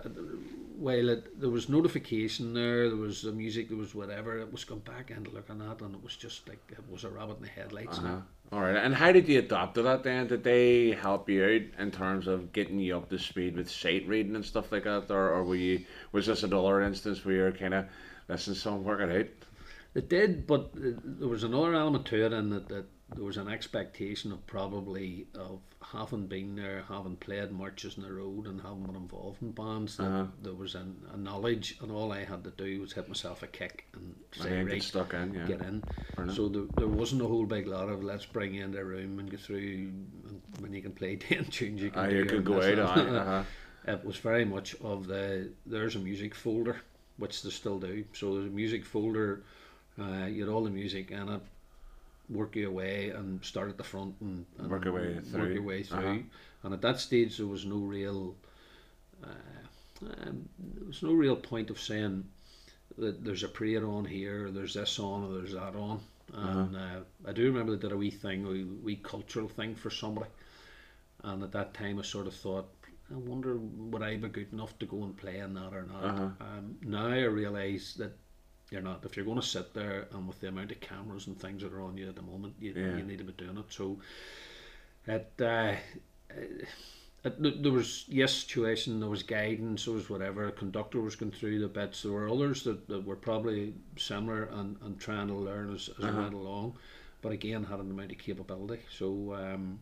while it, there was notification there, there was the music, there was whatever, it was going back into looking at, and it was just like it was a rabbit in the headlights. Uh-huh. All right. And how did you adapt to that then? Did they help you out in terms of getting you up to speed with sight reading and stuff like that, or, or were you was this another instance where you're kind of listen, son, work it out? It did, but uh, there was another element to it, in that, that there was an expectation of probably of having been there, having played marches in the road, and having been involved in bands. That Uh-huh. there was an, a knowledge, and all I had to do was hit myself a kick and say, get right, stuck in, yeah. get in. So there, there wasn't a whole big lot of let's bring you into a room and get through. And when you can play ten tunes, you can. Do you could go out on uh-huh. It was very much of the there's a music folder, which they still do. So there's a music folder. Uh, you had all the music in it. Work your way and start at the front and, and Work your way Work through. your way through. Uh-huh. And at that stage, there was no real. Uh, um, there was no real point of saying that there's a prayer on here, or there's this on, or there's that on. And uh, I do remember they did a wee thing, a wee, wee cultural thing for somebody. And at that time, I sort of thought, I wonder would I be good enough to go and play in that or not. Uh-huh. Um, now I realise that you're not. If you're going to sit there and with the amount of cameras and things that are on you at the moment, you, Yeah. you need to be doing it. So it, uh, it, there was yes situation, there was guidance, there was whatever. A conductor was going through the bits. There were others that, that were probably similar and, and trying to learn as, as Uh-huh. I went along, but again had an amount of capability. So um,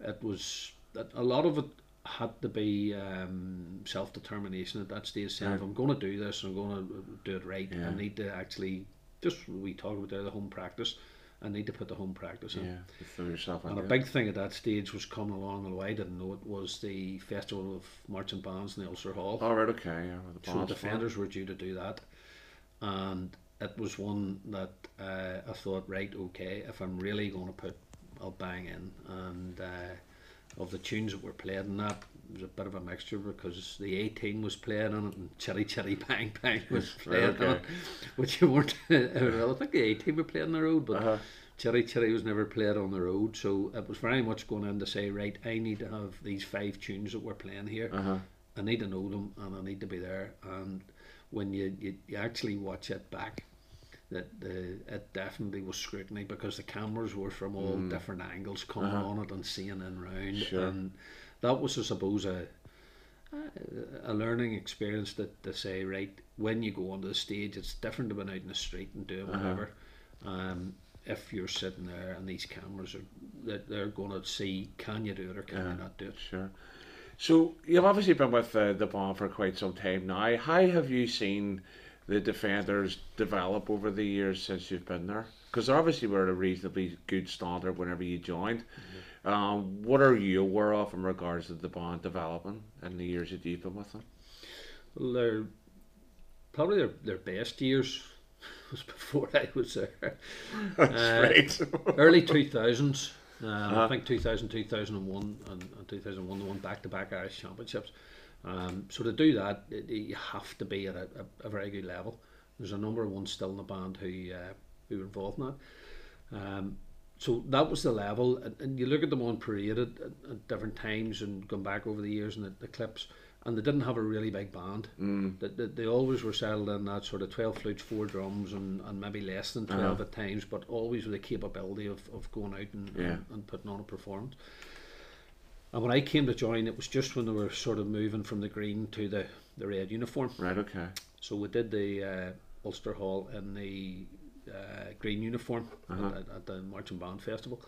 it was a lot of it had to be um, self determination at that stage. Saying, if I'm going to do this, I'm going to do it right. Yeah. I need to actually just we talked about there the home practice. I need to put the home practice in. Yeah, you yourself And a big thing at that stage was coming along, although I didn't know it, was the Festival of Marching Bands in the Ulster Hall. All right, okay, yeah. The so the balance for it. defenders were due to do that. And it was one that uh, I thought, right, okay, if I'm really going to put, I'll bang in. And uh, of the tunes that were played in that, it was a bit of a mixture because the 18 was playing on it and Chitty Chitty Bang Bang was playing Right, on it, which you weren't, well, I think the 18 were playing on the road, but Uh-huh. Chitty Chitty was never played on the road, so it was very much going in to say, right, I need to have these five tunes that we're playing here. Uh-huh. I need to know them and I need to be there. And when you, you, you actually watch it back, that the it definitely was scrutiny because the cameras were from all different angles coming Uh-huh. on it and seeing in round. Sure. And that was, I suppose, a a learning experience that to say right when you go onto the stage, it's different to being out in the street and doing Uh-huh. whatever. Um, if you're sitting there and these cameras are that they're going to see can you do it or can Yeah. you not do it. Sure. So you've obviously been with uh, the band for quite some time now. How have you seen the defenders develop over the years since you've been there? Because obviously were at a reasonably good standard whenever you joined. Um, what are you aware of in regards to the band developing in the years that you've been with them? Well, they're probably their, their best years was before I was there. Uh, right. Early 2000s. Uh, Uh-huh. I think 2000, 2001, and, and 2001 they won back to back Irish Championships. Um, so to do that, it, you have to be at a, a, a very good level. There's a number of ones still in the band who uh, who were involved in that. Um, so that was the level, and, and you look at them on parade at, at, different times and gone back over the years and the, the clips, and they didn't have a really big band. Mm. That they, they always were settled in that sort of twelve flutes, four drums, and, and maybe less than 12 Uh-huh. at times, but always with the capability of, of going out and, Yeah. and, and putting on a performance. And when I came to join, it was just when they were sort of moving from the green to the, the red uniform. Right, okay. So we did the uh, Ulster Hall in the uh, green uniform Uh-huh. at, at the Marching Band Festival.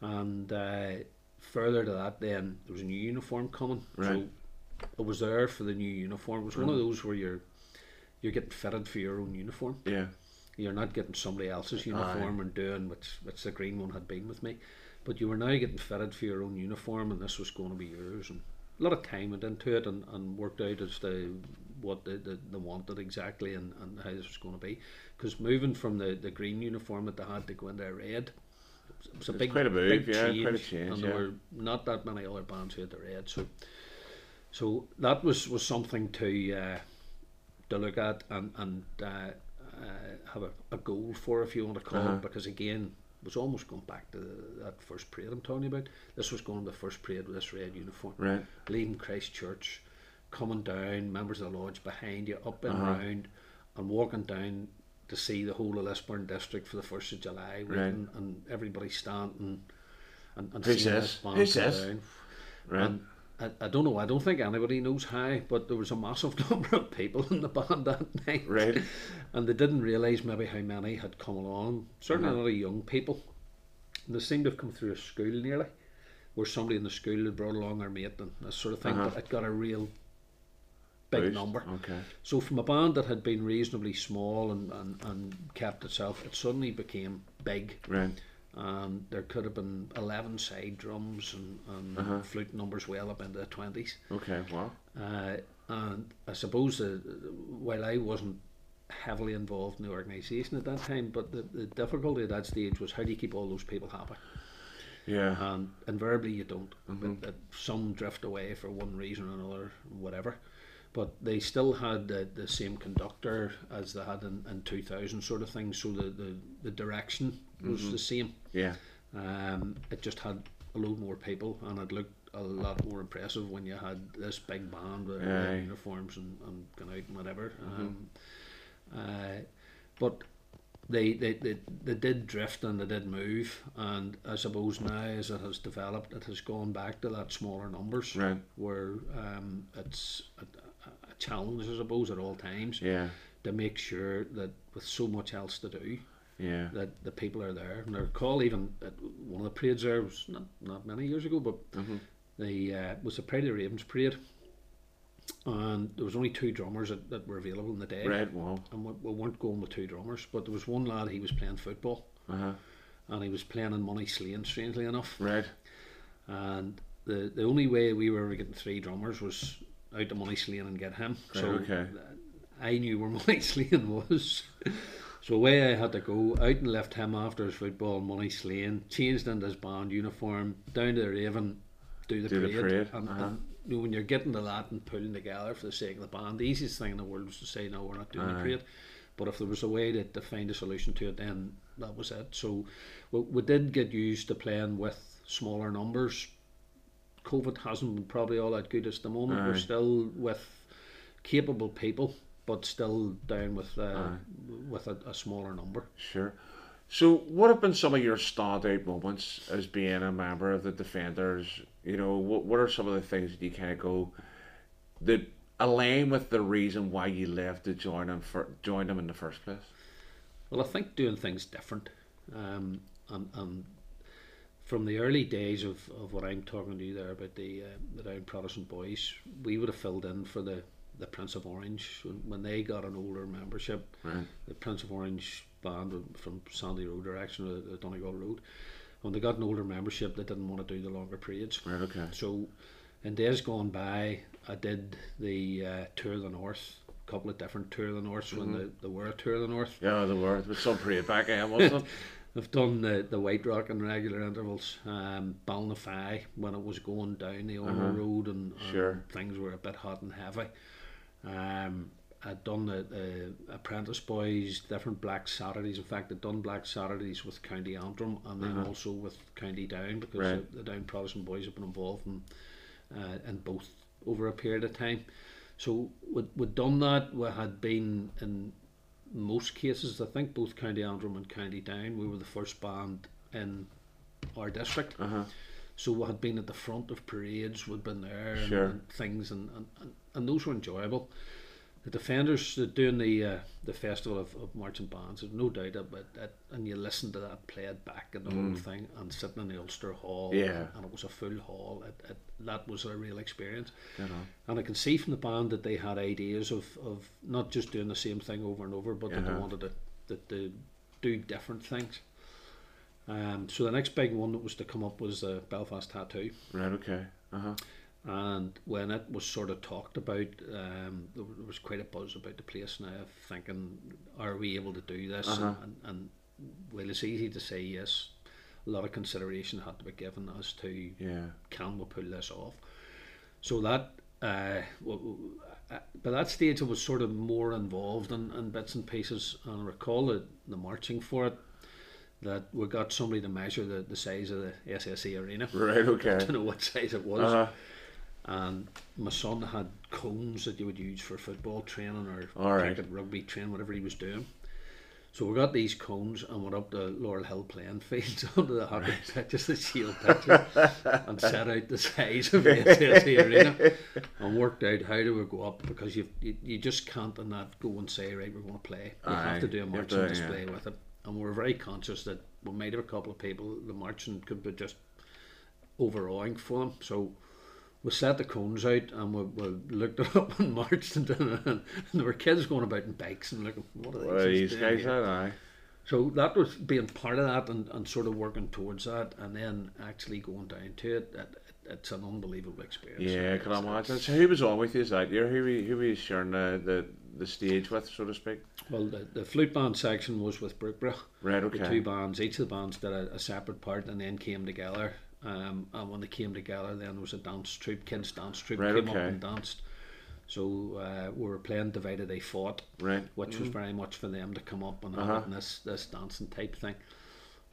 And uh, further to that, then there was a new uniform coming. Right. So I was there for the new uniform. It was one of Mhm. those where you're you're getting fitted for your own uniform. Yeah. You're not getting somebody else's uniform and doing which which the green one had been with me. But you were now getting fitted for your own uniform and this was going to be yours and a lot of time went into it and, and worked out as to what they, they, they wanted exactly and, and how this was going to be. Because moving from the, the green uniform that they had to go into a red it was a big, quite a move, big yeah, change, quite a change, and there yeah. were not that many other bands who had the red. So, so that was was something to uh, to look at and and uh, uh, have a, a goal for, if you want to call Uh-huh. it, because again. Was almost going back to that first parade I'm talking about. This was going to the first parade with this red uniform Right. leading Christchurch, coming down, members of the lodge behind you, up and Uh-huh. round, and walking down to see the whole of Lisburn district for the first of July, waiting, and everybody standing and, and seeing Who's this? down. Right. And I, I don't know. I don't think anybody knows how, but there was a massive number of people in the band that night, Right. and they didn't realise maybe how many had come along. Certainly Uh-huh. a lot of young people. And they seemed to have come through a school nearly, where somebody in the school had brought along their mate and that sort of thing. Uh-huh. But it got a real big Boost. number. Okay. So from a band that had been reasonably small and, and, and kept itself, it suddenly became big. Right. And there could have been 11 side drums and, and Uh-huh. flute numbers well up into the 20s. Okay. Wow. Uh, and I suppose uh, while I wasn't heavily involved in the organisation at that time, but the, the difficulty at that stage was how do you keep all those people happy? Yeah. And invariably you don't. Mm-hmm. But, uh, some drift away for one reason or another, whatever. But they still had the, the same conductor as they had in, in 2000 sort of thing, so the, the, the direction was Mm-hmm. the same. yeah. Um, it just had a load more people, and it looked a lot more impressive when you had this big band with Aye. uniforms and, and going out and whatever. Um, uh, but they, they, they, they did drift and they did move, and I suppose now as it has developed, it has gone back to that smaller numbers Right. where um, it's a, a- a challenge, I suppose, at all times Yeah. to make sure that with so much else to do, Yeah. that the people are there. And I recall even at one of the parades there was not, not many years ago, but Mhm. the uh, was the Pride of Ravens parade, and there was only two drummers that, that were available in the day, Right. Wow. and we, we weren't going with two drummers. But there was one lad he was playing football, Uh huh. and he was playing in Moneyslane, strangely enough. Right. And the the only way we were getting three drummers was out to Moneyslane and get him. Right, so okay. I knew where Moneyslane was. So away I had to go out and left him after his football Moneyslane, changed into his band uniform, down to the Raven, do the Do the parade. parade, And, uh-huh. and you know, when you're getting to that and pulling together for the sake of the band, the easiest thing in the world was to say no, we're not doing the Aye. parade. But if there was a way to, to find a solution to it, then that was it. So we, we did get used to playing with smaller numbers. COVID hasn't been probably all that good at the moment. We're still with capable people, but still down with uh, Aye. with a, a smaller number. Sure. So, what have been some of your standout moments as being a member of the Defenders? You know, what what are some of the things that you kind of go that align with the reason why you left to join them for join them in the first place? Well, I think doing things different, um, and, and from the early days of, of what I'm talking to you there about the uh, the Down Protestant boys, we would have filled in for the, the Prince of Orange when, when they got an older membership. Right. The Prince of Orange band from Sandy Row direction, uh, the Donegal Road. When they got an older membership, they didn't want to do the longer periods. Right. Okay. So, in days gone by, I did the uh, Tour of the North, a couple of different Tour of the north when Mm-hmm. they, they were a Tour of the North. Yeah, the word with some parade back in, wasn't it? I've done the, the White Rock in regular intervals, um, Ballynafeigh when it was going down the Uh-huh. Road and, and Sure. things were a bit hot and heavy. Um, I'd done the, the Apprentice Boys, different Black Saturdays. In fact, I'd done Black Saturdays with County Antrim and then Uh-huh. also with County Down because Right. the, the Down Protestant Boys have been involved in, uh, in both over a period of time. So we'd, we'd done that. We had been in most cases, I think both County Antrim and County Down, we were the first band in our district. Uh huh. So we had been at the front of parades, we'd been there and, and things, and, and, and, and those were enjoyable. The defenders doing the uh, the festival of, of marching bands, there's no doubt about it. And you listen to that played back and the whole thing, and sitting in the Ulster Hall, Mm. Yeah. and it was a full hall. It, it, that was a real experience. Know. And I can see from the band that they had ideas of, of not just doing the same thing over and over, but that they Uh-huh. wanted to, that to do different things. Um, so the next big one that was to come up was the Belfast Tattoo. Right. Okay. Uh huh. And when it was sort of talked about, um, there was- quite a buzz about the place now, thinking, are we able to do this? Uh-huh. And, and well, it's easy to say yes, a lot of consideration had to be given as to Yeah. can we pull this off. So that uh, uh, by that stage I was sort of more involved in, in bits and pieces, and I recall the, the marching for it. That we got somebody to measure the, the size of the SSE arena. Right, okay. to know what size it was. Uh-huh. And my son had cones that you would use for football training or All right. cricket, rugby training, whatever he was doing. So we got these cones and went up to Laurel Hill playing fields onto the hockey pitches, the shield pitches, and set out the size of the SSE arena and worked out how do we go up because you you, just can't in that go and say right we're going to play. You Aye, have to do a marching to, yeah. display with it, and we we're very conscious that we might have a couple of people the marching could be just overawing for them. So we set the cones out and we, we looked it up and marched into it. And there were kids going about in bikes and looking, what are these, Well, these doing guys here?" are, aye. So that was being part of that and, and sort of working towards that and then actually going down to it. it, it it's an unbelievable experience. Yeah, can I imagine? So who was on with you that year? Who were who were you sharing the, the, the stage with, so to speak? Well, the, the flute band section was with Brookeborough. Right, okay. The two bands, each of the bands did a, a separate part and then came together. Um, and when they came together, then there was a dance troupe, kids dance troupe Right, came okay. up and danced. So uh, we were playing Divided They Fought, Right. which was very much for them to come up and Uh-huh. have this, this dancing type thing.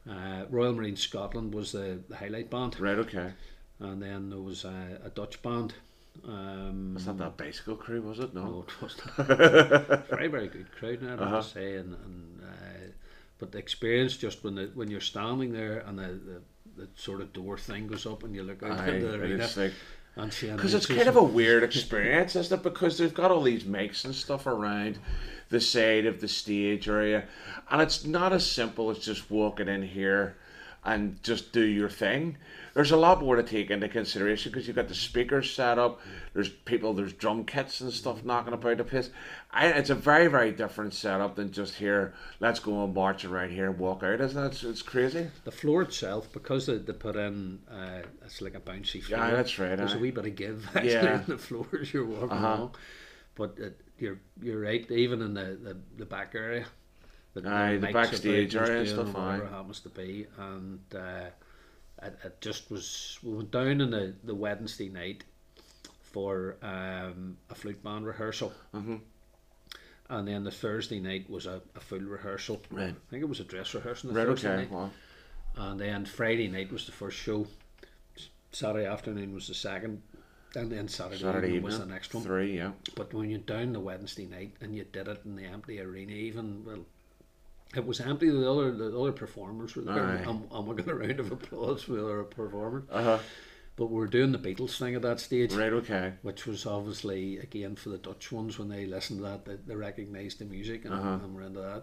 Uh, Royal Marine Scotland was the, the highlight band, Right, okay. and then there was uh, a Dutch band. Um, It's not that bicycle crew, was it? no, No. it was very very good crowd I have Uh-huh. to say, and, and uh, but the experience just when the, when you're standing there and the, the, the sort of door thing goes up and you look out into the arena it's like, and she because it's kind of a weird experience, isn't it? Because they've got all these mics and stuff around the side of the stage area, and it's not as simple as just walking in here and just do your thing. There's a lot more to take into consideration because you've got the speakers set up. There's people, there's drum kits and stuff knocking about the place. I, it's a very, very different setup than just here. Let's go and march around here and walk out, isn't it? It's, it's crazy. the floor itself because they, they put in uh, it's like a bouncy floor. Yeah, that's right, There's aye. a wee bit of give actually Yeah. in the floor as you're walking Uh-huh. along, but it, you're you're right. Even in the, the, the back area, the, Aye, the backstage area and stuff, aye. it happens to be, and uh, it, it just was. We went down on the, the Wednesday night for um, a flute band rehearsal. Mhm. And then the Thursday night was a, a full rehearsal. Right. I think it was a dress rehearsal. The Right, Thursday okay. night. Well, And then Friday night was the first show. Saturday afternoon was the second. And then Saturday, Saturday evening, was the next one. three, yeah. But when you're down the Wednesday night and you did it in the empty arena, even well, it was empty. The other the other performers were there, and, and we got a round of applause for the other performers. Uh-huh. But we were doing the Beatles thing at that stage, Right, okay. which was obviously again for the Dutch ones when they listened to that, they, they recognised the music and, Uh-huh. and were into that.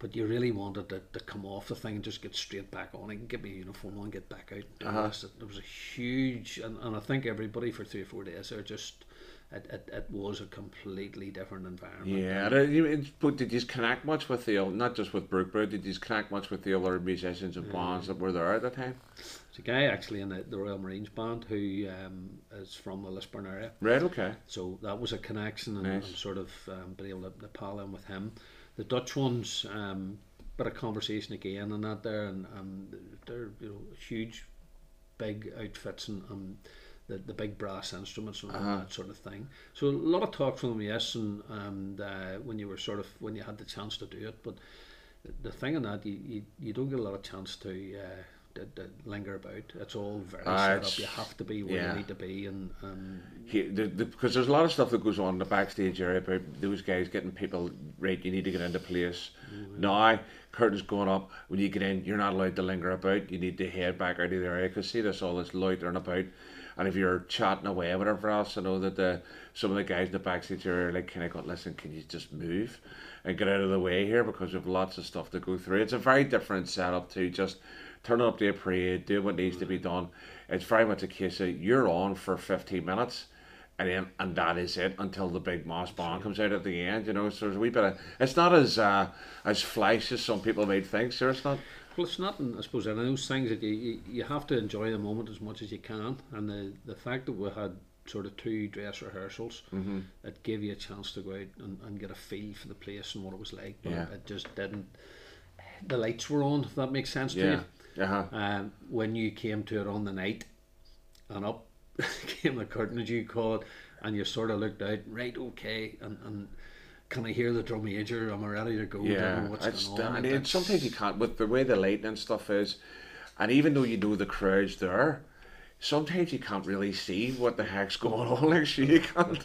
But you really wanted to, to come off the thing and just get straight back on and get my uniform on, get back out. And Uh-huh. There was a huge, and, and I think everybody for three or four days there just, it, it, it was a completely different environment. Yeah, you, but did you connect much with the, not just with Brookeborough, did you connect much with the other musicians and bands that were there at the time? There's a guy actually in the, the Royal Marines band who um, is from the Lisburn area. Right, okay. So that was a connection and, Nice. and sort of um, been able to, to pal in with him. The Dutch ones, um, bit of conversation again and that there, and um, they're you know huge, big outfits and um, the the big brass instruments and Uh-huh. that sort of thing. So a lot of talk from them, yes, and and uh, when you were sort of when you had the chance to do it, but the, the thing in that you, you you don't get a lot of chance to. Uh, to, to linger about. It's all very Ah, set up. You have to be where yeah. you need to be, and, and He, the, the, because there's a lot of stuff that goes on in the backstage area about those guys getting people, right, you need to get into place. Now, curtains going up, when you get in, you're not allowed to linger about. You need to head back out of the area because see this all this loitering about. And if you're chatting away, whatever else, I know that the, some of the guys in the backstage area are like, kind of going, listen, can you just move and get out of the way here because we've lots of stuff to go through. It's a very different setup to just turning up to a parade, do what needs to be done. It's very much a case of you're on for 15 minutes and then and that is it until the big massed band comes out at the end, you know. So there's a wee bit of it's not as uh, as flash as some people might think, sure it's not. Well, it's not, I suppose, any of those things that you, you, have to enjoy the moment as much as you can. And the, the fact that we had sort of two dress rehearsals, Mm-hmm. it gave you a chance to go out and, and get a feel for the place and what it was like. But Yeah. it just didn't. The lights were on, if that makes sense to Yeah. you. Uh-huh. Um, when you came to it on the night, and up came the curtain, as you call it, and you sort of looked out, right, okay, and, and can I hear the drum major? Am I ready to go? Yeah, what's it's, going on. I mean, sometimes you can't with the way the lighting and stuff is, and even though you know the crowd's there, sometimes you can't really see what the heck's going on. Actually, you can't.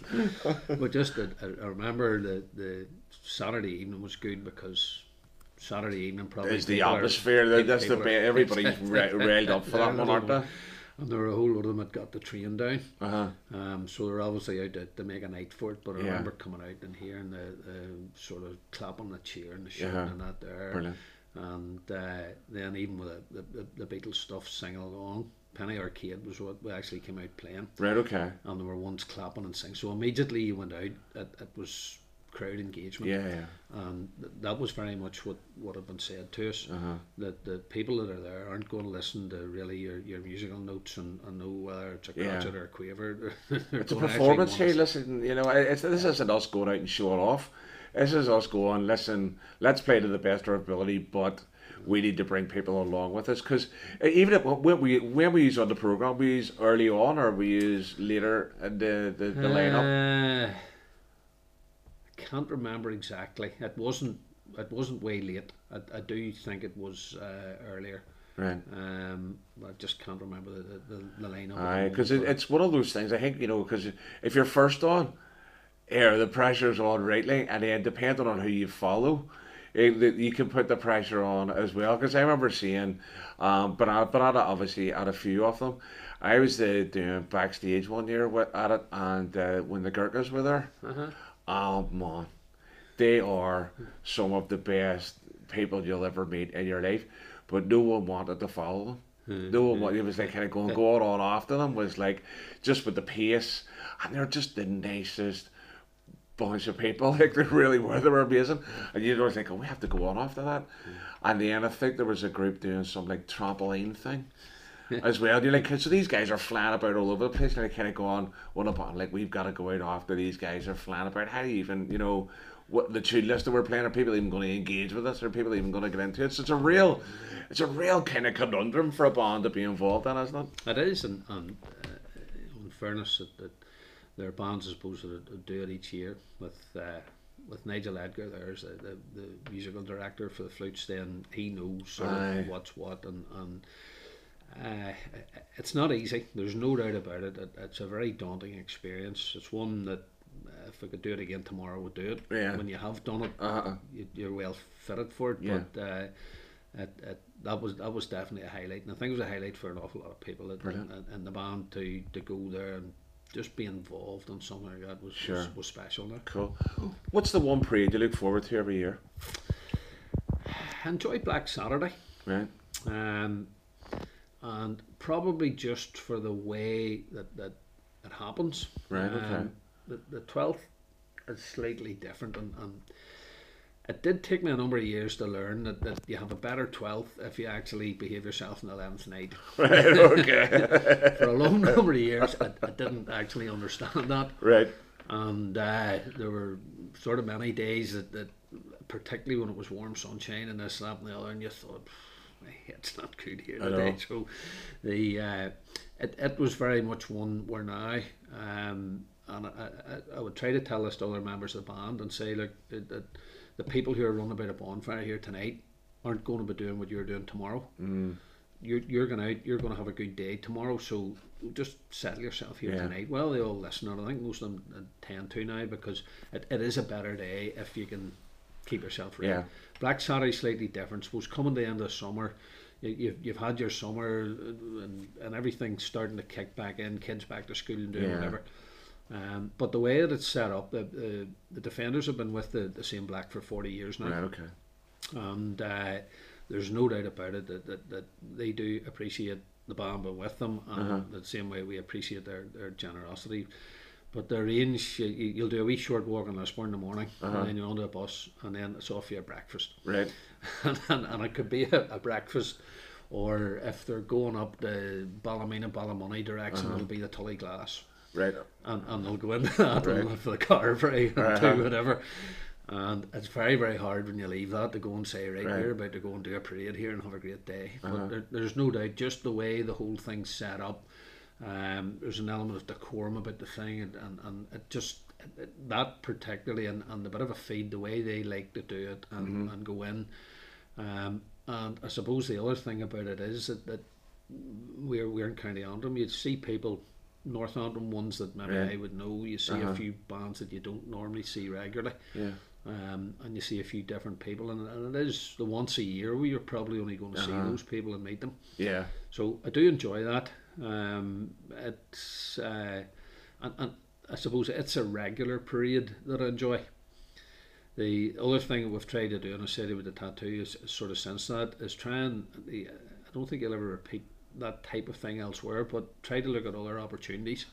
But just I, I remember the the Saturday evening was good because Saturday evening probably It's the are- atmosphere. that that's the bit. are- Everybody's railed up for that one, aren't they? And there were a whole lot of them that got the train down. Uh huh. Um, so they're obviously out to, to make a night for it. But I Yeah. remember coming out and hearing the, the sort of clapping the cheer and the shouting Uh-huh. and that there. Brilliant. And uh, then even with the, the, the Beatles stuff singing along, Penny Arcade was what we actually came out playing. Right. Okay. And there were ones clapping and singing. So immediately you went out, it, it was crowd engagement. Yeah. Yeah. And th- that was very much what, what had been said to us. Uh-huh. That the people that are there aren't going to listen to really your, your musical notes and, and know whether it's a Yeah. crotchet or a quaver. It's a performance here. Listen, you know, it's, this isn't us going out and showing off. This is us going, listen, let's play to the best of our ability, but we need to bring people along with us because even if, when we when we use on the program, we use early on or we use later in the the, the lineup. Uh, can't remember exactly. It wasn't. It wasn't way late. I, I do think it was uh, earlier. Right. Um, I just can't remember the the, the, lineup. Aye, because it, it's one of those things. I think you know, because if you're first on, yeah, the pressure's on rightly, and then depending on who you follow, it, you can put the pressure on as well. Because I remember seeing, um, but I, but I obviously had a few of them. I was uh, doing backstage one year with, at it, and uh, when the Gurkhas were there, Uh-huh. Oh man, they are some of the best people you'll ever meet in your life. But no one wanted to follow them. Hmm, no one hmm. wanted. It was like kind of going going on after them. Was like just with the pace, and they're just the nicest bunch of people. Like they really were. They were amazing. And you don't think, oh, we have to go on after that. Hmm. And then I think there was a group doing some like trampoline thing. As well, you're like, so these guys are flying about all over the place, and they kind of go on one upon like we've got to go out after these guys are flying about. How do you even, you know, what the two list that we're playing? Are people even going to engage with us? Are people even going to get into it? So it's a real, it's a real kind of conundrum for a band to be involved in, isn't it? It is, and, and uh, in fairness, that, that there are bands, I suppose, that, that do it each year. With uh, with Nigel Edgar, there's the, the, the musical director for the flutes. Then he knows sort of what's what, and and uh, it's not easy. There's no doubt about it. it. It's a very daunting experience. It's one that. uh, If I could do it again tomorrow, I would do it. Yeah. When you have done it, Uh-uh. you, you're well fitted for it. Yeah. But uh, it, it, that was that was definitely a highlight, and I think it was a highlight for an awful lot of people in, in the band to, to go there and just be involved in something like that was Sure. was, was special. Now. Cool. What's the one parade you look forward to every year? I enjoy Black Saturday, Right. um, and probably just for the way that that it happens. Right, okay. Um, the the twelfth is slightly different, and, and it did take me a number of years to learn that, that you have a better twelfth if you actually behave yourself on the eleventh night. Right. Okay. For a long number of years, I, I didn't actually understand that. right. and uh, there were sort of many days that, that particularly when it was warm sunshine and this that and the other and you thought head's not good here today so the uh, it, it was very much one where now um, and I, I, I would try to tell this to other members of the band and say look that the people who are running about a bonfire here tonight aren't going to be doing what you're doing tomorrow Mm. you're, you're going out, you're going to have a good day tomorrow, so just settle yourself here Yeah. tonight. Well, they all listen, and I think most of them uh, tend to now because it, it is a better day if you can keep yourself ready. Yeah. Black Saturday's slightly different. Suppose coming to the end of summer, you, you've, you've had your summer and, and everything's starting to kick back in, kids back to school and doing Yeah. whatever. Um, but the way that it's set up, the, the, the defenders have been with the, the same black for 40 years now Right. Okay. and uh, there's no doubt about it that, that, that they do appreciate the band with them and Uh-huh. the same way we appreciate their, their generosity but the range you, you- you'll do a wee short walk in Lisburn in the morning Uh-huh. and then you're onto a bus and then it's off your breakfast Right. and, and, and it could be a, a breakfast or if they're going up the Ballymena Ballymoney direction Uh-huh. it'll be the Tullyglass Right. and, and they'll go into that Right. and for the car free or Uh-huh. do whatever. And it's very, very hard when you leave that to go and say, right, Right. we're about to go and do a parade here and have a great day. Uh-huh. But there, there's no doubt, just the way the whole thing's set up, um, there's an element of decorum about the thing, and, and, and it just, it, that particularly, and, and a bit of a feed, the way they like to do it and, Mm-hmm. and go in. Um, and I suppose the other thing about it is that, that we're, we're in County Antrim, you'd see people, North Antrim ones that maybe Yeah. I would know, you see Uh-huh. a few bands that you don't normally see regularly Yeah. um, and you see a few different people, and, and it is the once a year where you're probably only going to see Uh-huh. those people and meet them. Yeah. So I do enjoy that. Um, it's uh, and, and I suppose it's a regular parade that I enjoy. The other thing that we've tried to do, and I said it with the tattoo, is, sort of since that is try and I don't think you'll ever repeat that type of thing elsewhere, but try to look at other opportunities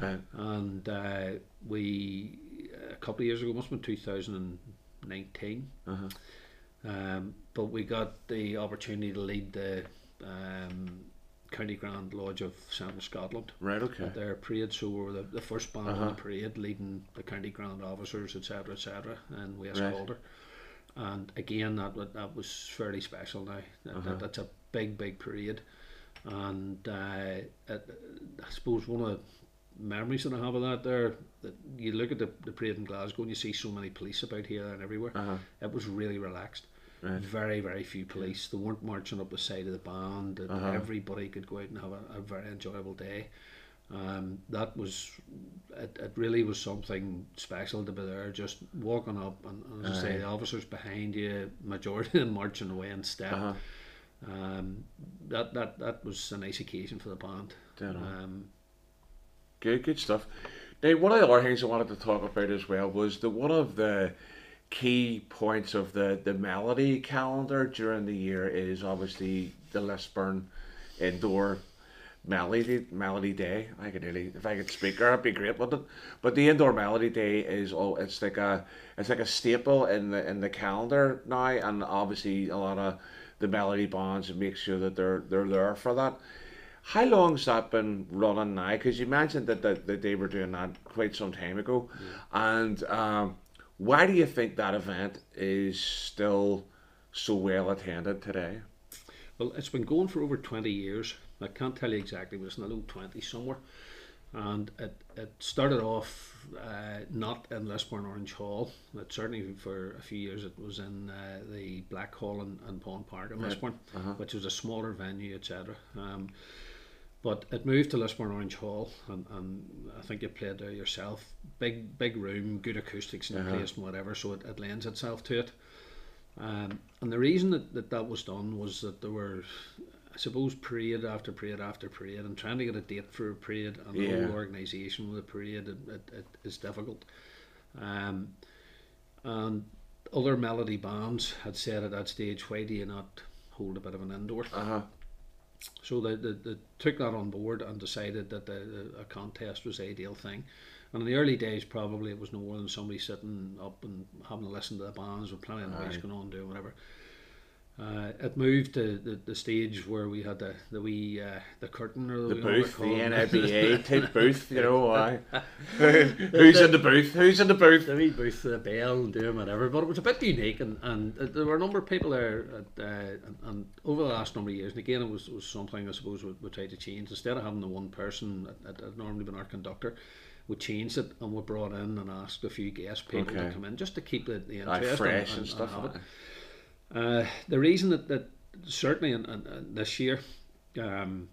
Right. and uh, we a couple of years ago, must have been 2019. Uh-huh. Um, but we got the opportunity to lead the um, County Grand Lodge of Central Scotland Right. Okay. at their parade. So we were the, the first band on Uh-huh. the parade, leading the County Grand officers, etc., etc., and West Right. Calder. And again, that that was fairly special. Now that, Uh-huh. that, that's a big, big parade, and uh, it, I suppose one of the memories that I have of that there, that you look at the, the parade in Glasgow and you see so many police about here and everywhere. Uh-huh. It was really relaxed. Right. Very, very few police. They weren't marching up the side of the band. and Uh-huh. Everybody could go out and have a, a very enjoyable day. Um, that was, it, it really was something special to be there, just walking up and, and as I say, the officers behind you, majority of them marching away in step. Uh-huh. Um, that, that, that was a nice occasion for the band. Um, Good, good stuff. Now, one of the other things I wanted to talk about as well was that one of the key points of the, the melody calendar during the year is obviously the Lisburn Indoor Melody Melody Day. I could really, if I could speak there, I'd be great with it. But the Indoor Melody Day is oh, it's like a it's like a staple in the in the calendar now, and obviously a lot of the melody bands make sure that they're they're there for that. How long's that been running now? Because you mentioned that, that, that they were doing that quite some time ago. And um, why do you think that event is still so well attended today? Well, it's been going for over 20 years. I can't tell you exactly, but it's in the low 20 somewhere. And it, it started off uh, not in Lisburn Orange Hall. It certainly for a few years it was in uh, the Black Hall and, in Pond Park in Lisburn, which was a smaller venue, etc. Um, but it moved to Lisburn Orange Hall, and, and I think you played there yourself. Big, big room, good acoustics in the Uh-huh. place, and whatever. So it, it lends itself to it. Um, and the reason that, that that was done was that there were, I suppose, parade after parade after parade, and trying to get a date for a parade and the whole organisation with a parade it, it, it is difficult. Um, and other melody bands had said at that stage, why do you not hold a bit of an indoor? Uh huh. So they, they, they took that on board and decided that the, a contest was the ideal thing. And in the early days, probably it was no more than somebody sitting up and having to listen to the bands with plenty of noise Aye. going on, doing whatever. Uh, it moved to the, the stage where we had the the wee uh, the curtain or The we know what we booth, the. NIBA type booth, you know. Aye. Who's in the booth? Who's in the booth? the wee booth, the bell, and doing whatever. But it was a bit unique, and, and uh, there were a number of people there. At, uh, and, and over the last number of years, and again, it was, was something I suppose we, we tried to change. Instead of having the one person, that had normally been our conductor, we changed it and we brought in and asked a few guest people Okay. to come in just to keep the, the interest fresh and, and stuff. have it. Uh, the reason that, that certainly in, in, in this year, um,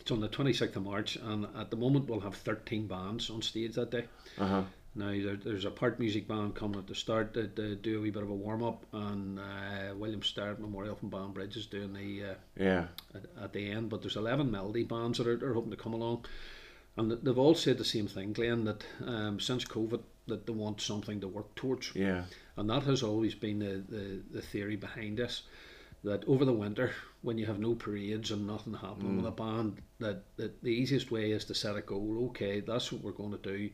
it's on the 26th of March, and at the moment we'll have 13 bands on stage that day. Uh-huh. Now there, there's a part music band coming at the start to, to do a wee bit of a warm up, and uh, William Starrett Memorial from Banbridge is doing the uh, Yeah. at, at the end. But there's 11 melody bands that are, are hoping to come along, and they've all said the same thing, Glenn. That um, since COVID, that they want something to work towards, Yeah. and that has always been the, the, the theory behind this. That over the winter, when you have no parades and nothing happening with a band, that, that the easiest way is to set a goal. Okay, that's what we're going to do.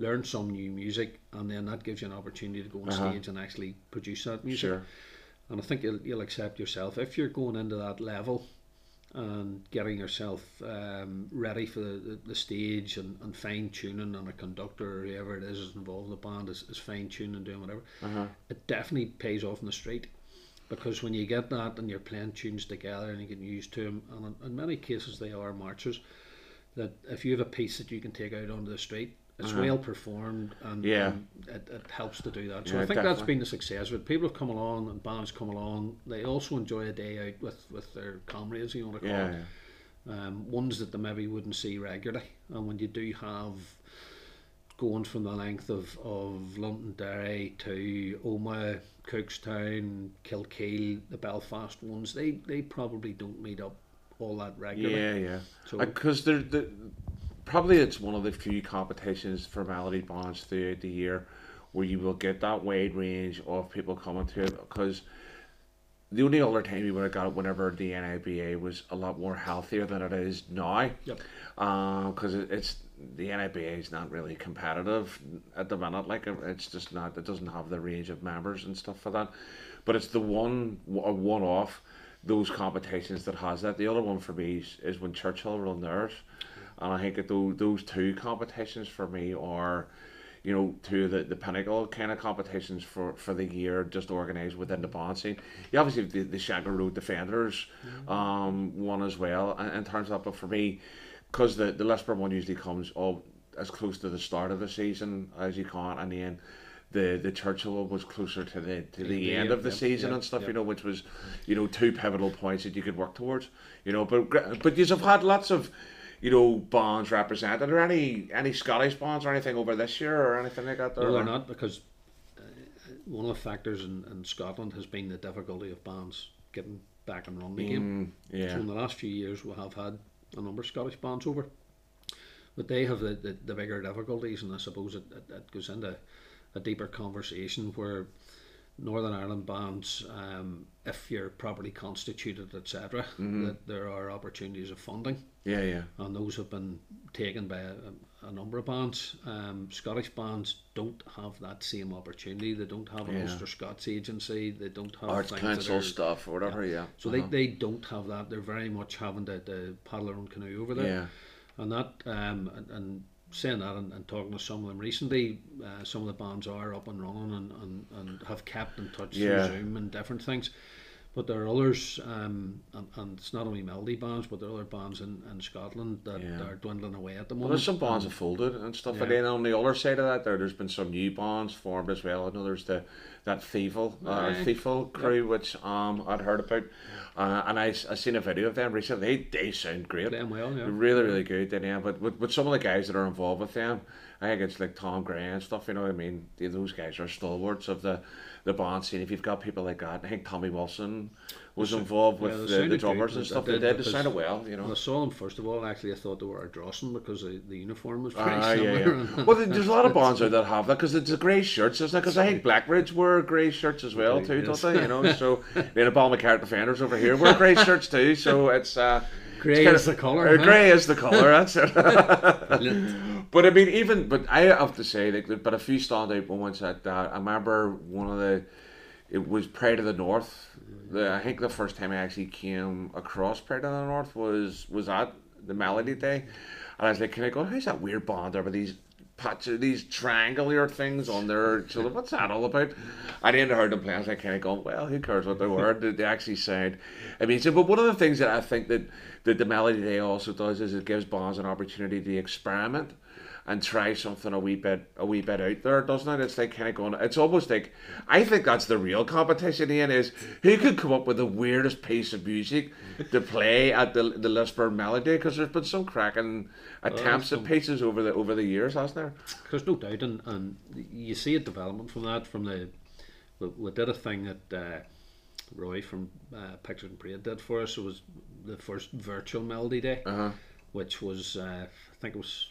Learn some new music, and then that gives you an opportunity to go on Uh-huh. stage and actually produce that music. Sure. And I think you'll, you'll accept yourself if you're going into that level and getting yourself um, ready for the, the, stage and, and fine tuning and a conductor or whoever it is is involved in the band is, is fine tuning and doing whatever. Uh-huh. It definitely pays off in the street because when you get that and you're playing tunes together and you get used to them, and in, in many cases they are marches, that if you have a piece that you can take out onto the street, it's well performed and, Uh-huh. Yeah. and it, it helps to do that. So Yeah, I think that's been the success of it. People have come along and bands come along. They also enjoy a day out with, with their comrades, you want to call Yeah, it um, ones that they maybe wouldn't see regularly. And when you do have going from the length of, of Londonderry to Omagh, Cookstown, Kilkeel, the Belfast ones, they, they probably don't meet up all that regularly. yeah, yeah. So- Because they're the probably it's one of the few competitions for melody bands throughout the year where you will get that wide range of people coming to it. Because the only other time you would have got it whenever the NIBA was a lot more healthier than it is now. Yep. Uh, because it, it's the NIBA is not really competitive at the minute. Like uh, it's just not. It doesn't have the range of members and stuff for that. But it's the one a one off those competitions that has that. The other one for me is, is when Churchill run theirs, and I think that those those two competitions for me are. You know, two of the, the pinnacle kind of competitions for, for the year, just organised within the band scene. You obviously have the, the Shankill Road Defenders um, one as well, in, in terms of that. But for me, because the the Lisburn one usually comes all as close to the start of the season as you can, and then the the Churchill one was closer to the to the, The end end, of the yep, season and stuff. You know, which was you know two pivotal points that you could work towards. You know, but but you've had lots of. You know, bonds represented. Are there any any Scottish bonds or anything over this year or anything like that? No, they're not because uh, one of the factors in, in Scotland has been the difficulty of bands getting back and running again. Mm, yeah. So in the last few years, we have had a number of Scottish bands over, but they have the, the, the bigger difficulties, and I suppose it, it, it goes into a deeper conversation where Northern Ireland bands, um, if you're properly constituted, etc., that there are opportunities of funding Yeah, yeah. and those have been taken by a, a number of bands. Um, Scottish bands don't have that same opportunity. They don't have an Yeah. Ulster Scots agency. They don't have Arts Council are- stuff or whatever. Yeah. So they, they don't have that. They're very much having to, to paddle their own canoe over there. Yeah. And that um, and, and saying that and, and talking to some of them recently, uh, some of the bands are up and running and, and, and have kept in touch Yeah. through Zoom and different things. But there are others, um, and, and it's not only melody bands, but there are other bands in, in Scotland that Yeah. are dwindling away at the Well, moment. there's some bonds have folded and stuff, and then on the other side of that, there there's been some new bonds formed as well. I know there's the that Thiefel, uh. Thiefel crew, which um I'd heard about, uh, and I I seen a video of them recently. They, they sound great, Playing well, yeah. Really really good. Then yeah, but with, with some of the guys that are involved with them, I think it's like Tom Gray and stuff. You know what I mean? Those guys are stalwarts of the the band scene. If you've got people like that, I think Tommy Wilson was involved with yeah, the, the sounded drummers good, and stuff. They did. They sounded well, you know. When I saw them first of all, actually, I thought they were a Ardrossan because the, the uniform was very Ah, yeah, similar. yeah. Well, there's a lot of bands out that have that because it's the grey shirts, isn't it? Because I think Blackridge wear grey shirts as well too, don't they? You know, so then the Ball McCart defenders over here wear grey shirts too. So it's uh, Grey is the colour, Uh, huh? grey is the colour. That's it. But I mean, even but I have to say, like, but a few standout moments at that. I remember one of the. It was Pride of the North. The, I think the first time I actually came across Pride of the North was was at the Melody Day, and I was like, "Can I go? How's that weird band there with these patches, these triangular things on their shoulder? What's that all about?" I didn't heard them play. I was like, "Kind of going, well, who cares what they were? They, they actually sound amazing." But one of the things that I think that that the Melody Day also does is it gives bands an opportunity to experiment and try something a wee bit a wee bit out there, doesn't it? It's like kind of going. It's almost like I think that's the real competition. Ian is who could come up with the weirdest piece of music to play at the the Lisburn Melody because there's been some cracking attempts at some- pieces over the over the years, hasn't there? There's no doubt, and, and you see a development from that. From the we, we did a thing that uh, Roy from uh, Pictures and Parade did for us. It was the first virtual Melody Day, Uh-huh. which was uh, I think it was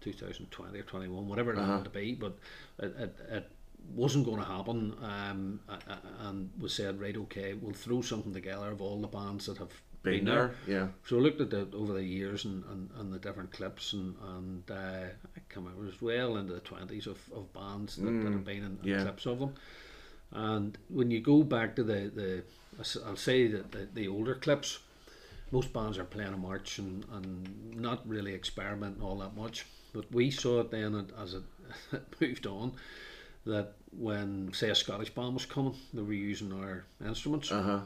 2020 or 21, whatever it Uh-huh. had to be, but it, it, it wasn't going to happen. Um, and we said, right, okay, we'll throw something together of all the bands that have Been there, yeah. so I looked at the over the years and, and, and the different clips and and uh, I come out as well into the twenties of, of bands that, that have been in, in yeah. clips of them. And when you go back to the the I'll say that the, the older clips, most bands are playing a march and, and not really experimenting all that much. But we saw it then as it, it moved on that when, say, a Scottish band was coming, they were using our instruments Uh-huh.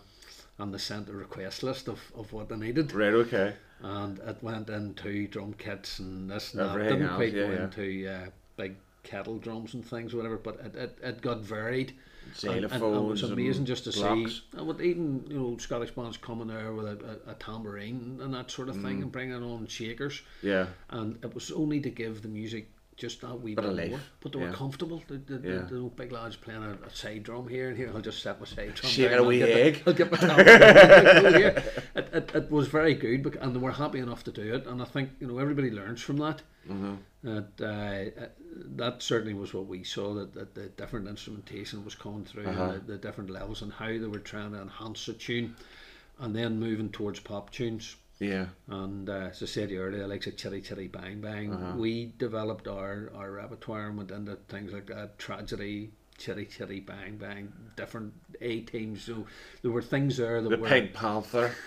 and they sent a request list of, of what they needed. Right, okay. And it went into drum kits and this and that. Everything Didn't else, quite yeah, go yeah. into uh, big kettle drums and things, whatever, but it, it, it got varied. And- and, it was amazing just to blocks. see, and with even you know Scottish bands coming there with a, a, a tambourine and that sort of thing, Mm. and bringing on shakers, Yeah. and it was only to give the music just that wee Bit bit more. But they yeah. were comfortable. The, the, Yeah. the, the big lads playing a, a side drum here and here. I'll just set my side drum. Down, a I'll wee the- egg. I'll get my. It, it, it was very good, and they were happy enough to do it. And I think you know everybody learns from that. Mm-hmm. That uh, uh, that certainly was what we saw. That, that the different instrumentation was coming through, Uh-huh. the, the different levels, and how they were trying to enhance the tune, and then moving towards pop tunes. Yeah. And uh, as I said earlier, like a chitty chitty bang bang, Uh-huh. we developed our, our repertoire and went into things like that tragedy, chitty chitty bang bang, different A teams. So there were things there that The were. Pink Panther.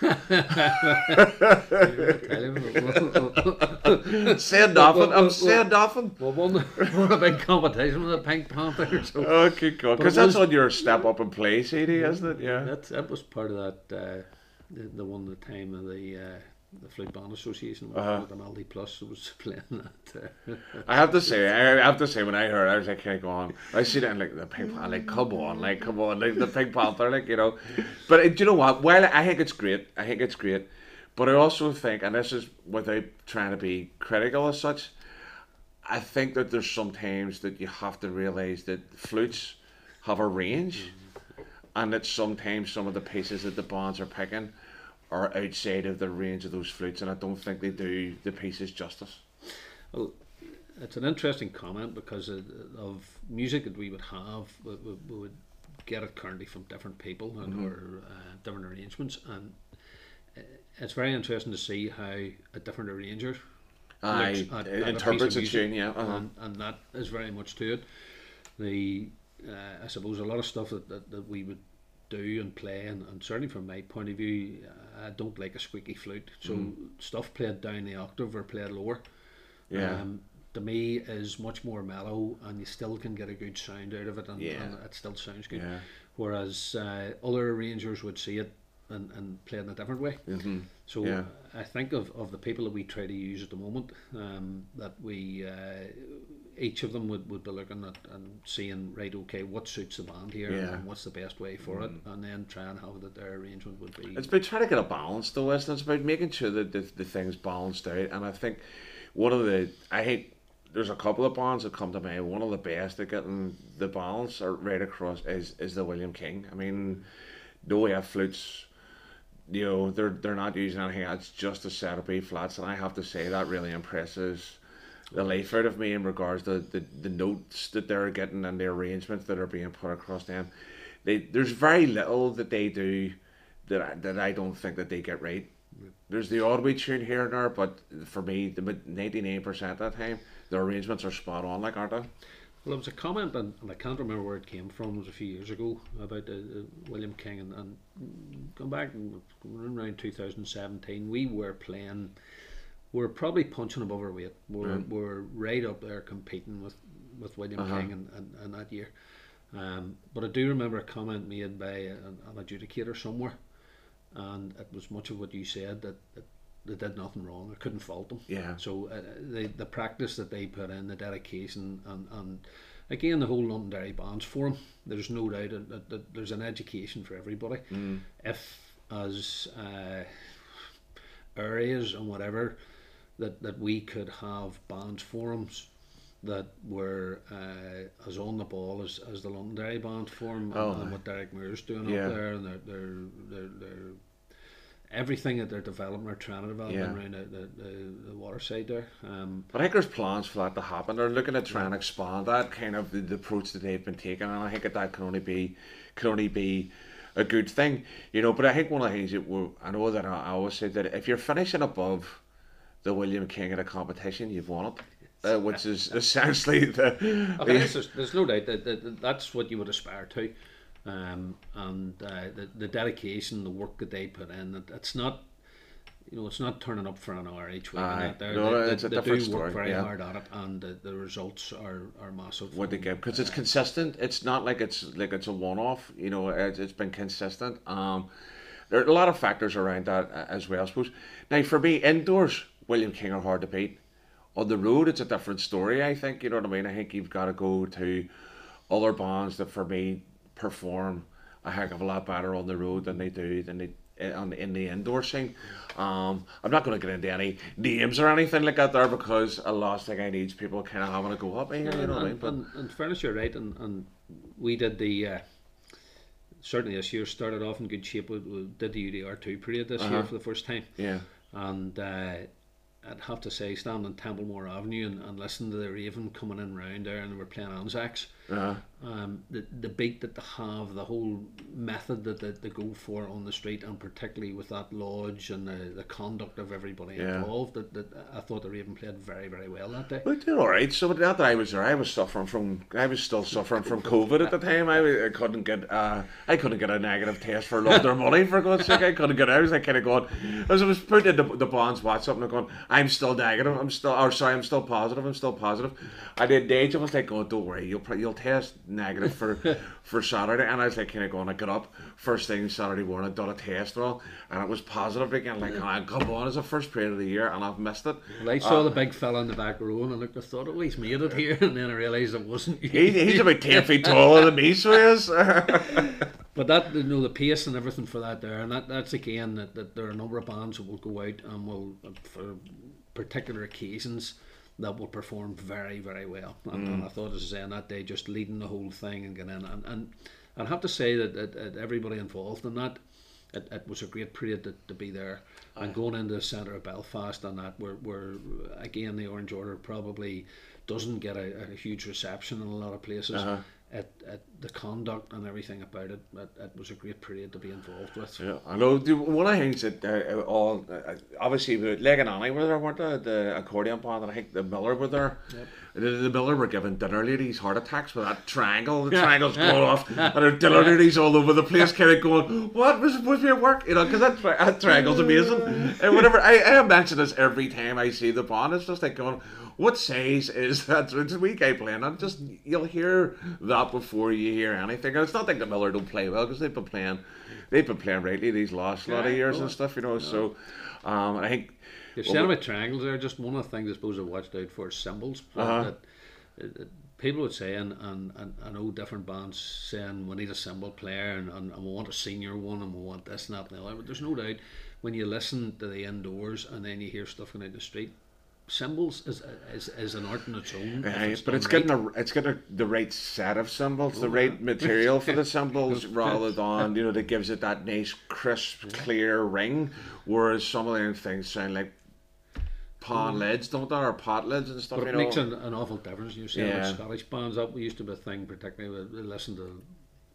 well, saying nothing. I'm saying nothing. won, won a big competition with the Pink Panther. So Oh, good God. Because that's was- on your Step Up and Play CD, isn't it? Yeah. that that was part of that. Uh, the, the one the time of the uh, the Flute Band Association Uh-huh. Melody Plus was playing that. Uh, I have to say, I have to say, when I heard, it, I was like, kind go on?" I see that, and like the Pink Panther, like, come on, like, come on, like the Pink Panther, like, you know. But uh, do you know what? Well, I think it's great, I think it's great, but I also think, and this is without trying to be critical as such, I think that there's sometimes that you have to realize that flutes have a range, and that sometimes some of the pieces that the bands are picking are outside of the range of those flutes, and I don't think they do the pieces justice. Well, it's an interesting comment because of, music that we would have, we, would get it currently from different people and Mm-hmm. or uh, different arrangements, and uh, it's very interesting to see how a different arranger I looks at- at interprets a tune, yeah. Uh-huh. and, and that is very much to it. The uh, I suppose a lot of stuff that, that, that we would do and play, and, and certainly from my point of view, I don't like a squeaky flute. So Mm-hmm. stuff played down the octave or played lower Yeah. um, to me is much more mellow and you still can get a good sound out of it and, Yeah. and it still sounds good Yeah. whereas uh, other arrangers would see it and, and play it in a different way Mhm. So Yeah. I think of, of the people that we try to use at the moment um, that we uh, each of them would, would be looking at and seeing right okay what suits the band here Yeah. Mm. and what's the best way for it and then try and have that their arrangement would be It's about trying to get a balance though, isn't it? It's about making sure that the, the thing's balanced out. And I think one of the I think there's a couple of bands that come to mind. One of the best at getting the balance or right across is is the William King. I mean, no F flutes. You know, they're they're not using anything. It's just a set of B flats, and I have to say that really impresses the life out of me in regards to the, the notes that they're getting and the arrangements that are being put across them. They there's very little that they do that I, that I don't think that they get right. There's the odd wee tune here and there, but for me, the ninety nine percent of the time, the arrangements are spot on, like aren't they? Well, there was a comment, and, and I can't remember where it came from. It was a few years ago about uh, uh, William King, and, and come back and around 2017, we were playing. We were probably punching above our weight. We're, Right. we're right up there competing with, with William Uh-huh. King and, and, and that year. Um, but I do remember a comment made by an, an adjudicator somewhere, and it was much of what you said that, that they did nothing wrong. I couldn't fault them. Yeah. So uh, the the practice that they put in, the dedication, and, and again the whole Londonderry Bands Forum. There's no doubt that, that, that there's an education for everybody. Mm. If as uh, areas and whatever that that we could have bands forums that were uh, as on the ball as, as the Londonderry Band Forum Oh, and, and what Derek Muir's doing Yeah. up there, and they're, they're, they're everything that they're developing or trying to develop Yeah. around the, the, the, the water side there. Um, But I think there's plans for that to happen. They're looking at trying to expand that kind of the, the approach that they've been taking, and I think that that can only be can only be a good thing, you know. But I think one of the things that we I know that I, I always say that if you're finishing above the William King in a competition, you've won it. Uh, which is essentially the, Okay, there's, there's no doubt that, that, that that's what you would aspire to, um, and uh, the the dedication, the work that they put in. It, it's not you know, it's not turning up for an hour each week. Aye. and that. They're- No, they, it's a they, different do story, work very yeah. hard at it, and the, the results are, are massive. what they give because it's consistent. It's not like it's like it's a one off. You know, it's, it's been consistent. Um, there are a lot of factors around that uh, as well. I suppose. Now, for me, indoors, William King are hard to beat. On the road, it's a different story. I think you know what I mean. I think you've got to go to other bands that, for me, perform a heck of a lot better on the road than they do than they eh, on in the indoor scene. Um, I'm not going to get into any names or anything like that there because a last thing I need is people kind of having to go up here. You know what I mean? and, But and, and fairness, you're right, and, and we did the uh, certainly this year started off in good shape. We, we did the UDR two period this year for the first time, yeah. and uh, I'd have to say, standing on Templemore Avenue and, and listening to the Raven coming in round there, and they were playing Anzacs. Uh-huh. Um, the the beat that they have, the whole method that they, they go for on the street, and particularly with that lodge and the, the conduct of everybody Yeah. involved, that, that I thought the Raven played very very well that day. We did all right. So not that I was there, I was suffering from. I was still suffering from COVID at the time. I, I couldn't get. Uh, I couldn't get a negative test for London money for God's sake. I couldn't get. I was like kind of going as I was putting in the, the bonds WhatsApp and I'm going. I'm still negative. I'm still. Or sorry, I'm still positive. I'm still positive. I did Dage. I was like, going, don't worry. You'll you'll test negative for for Saturday. And I was like kind of going. I got up first thing Saturday morning, I done a test and all, and it was positive again. Like, oh, come on, it's the first period of the year, and I've missed it. Well, I saw uh, the big fella in the back row and I looked, I thought, oh, he's made it here. And then I realised it wasn't. He, he's about 10 feet taller than me, so he is. But that, you know, the pace and everything for that there, and that, that's again that, that there are a number of bands that will go out and will, for particular occasions, that will perform very, very well. And, and I mm. thought, as I say, on that day, just leading the whole thing and getting in. And, and I'd have to say that, that, that everybody involved in that, it, it was a great period to, to be there. Ah. And going into the centre of Belfast and that, where, where again, the Orange Order probably doesn't get a, a huge reception in a lot of places. Uh-huh. At, at the conduct and everything about it, it, it was a great period to be involved with. Yeah, I know. the- One of the things that uh, all uh, obviously the Legananny were there, weren't they? The accordion band, and I think the Miller were there. The, the Miller were giving dinner ladies heart attacks with that triangle. The triangle's going off, and are dinner ladies all over the place, kind of going, "What was supposed to be at work?" You know, because that, tri- that triangle's amazing. and whenever I, I mention this every time I see the band, it's just like going. What says is that it's a wee guy playing, and just you'll hear that before you hear anything. And it's not like the Miller don't play well because they've been playing, they've been playing rightly these last lot of years and stuff, you know. So, um, I think You're saying about triangles there, just one of the things I suppose I watched out for is cymbals. Uh-huh. That, that, that people would say, and, and, and I know different bands saying we need a cymbal player and, and, and we want a senior one and we want this and that and the other. But there's no doubt when you listen to the indoors and then you hear stuff going out the street, cymbals is, is, is an art in its own. Aye, but it's right. getting a, it's getting the right set of cymbals, the Oh, right yeah. material for the cymbals, rather than you know that gives it that nice, crisp, clear ring. Whereas some of them things sound like pawn lids, don't they, or pot lids and stuff. Mm. But you it know. makes an, an awful difference. You see, Yeah. Scottish bands, that used to be a thing, particularly with, we listen to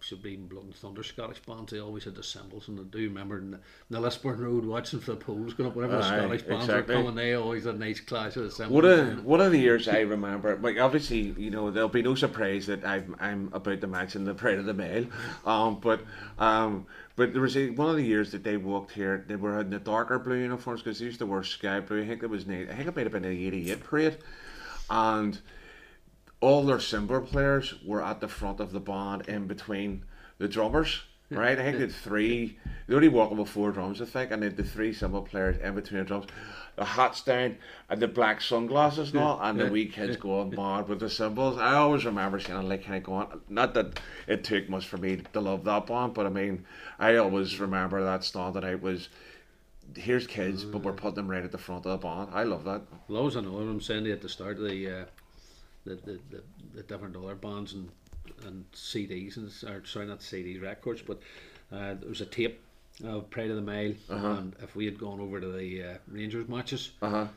Sublime Blood and Thunder Scottish bands. They always had the cymbals, and I do remember in the, in the Lisburn Road watching for the polls going up. Whenever the Scottish bands exactly. were coming, they always had a nice clash of the cymbals. One of one of the years I remember, like obviously, you know, there'll be no surprise that I'm I'm about to mention the Pride of the Mail, um, but um, but there was a, one of the years that they walked here. They were in the darker blue uniforms because they used to wear sky blue. I think it was I think it might have been the '88 parade, and all their cymbal players were at the front of the band in between the drummers. Right, I think they had three. They only walking with four drums, I think, and they had the three cymbal players in between the drums. The hats down and the black sunglasses and all, and the wee kids going mad with the cymbals. I always remember seeing like kind of going. Not that it took much for me to love that band, but I mean, I always remember that standing out was. Here's kids, but we're putting them right at the front of the band. I love that. Well, I know what I'm saying at the start of the, uh, the, the, the, the different other bands and, and CDs, and, or sorry, not CDs, records, but uh, there was a tape of Pride of the Mile, and if we had gone over to the uh, Rangers matches, Uh huh.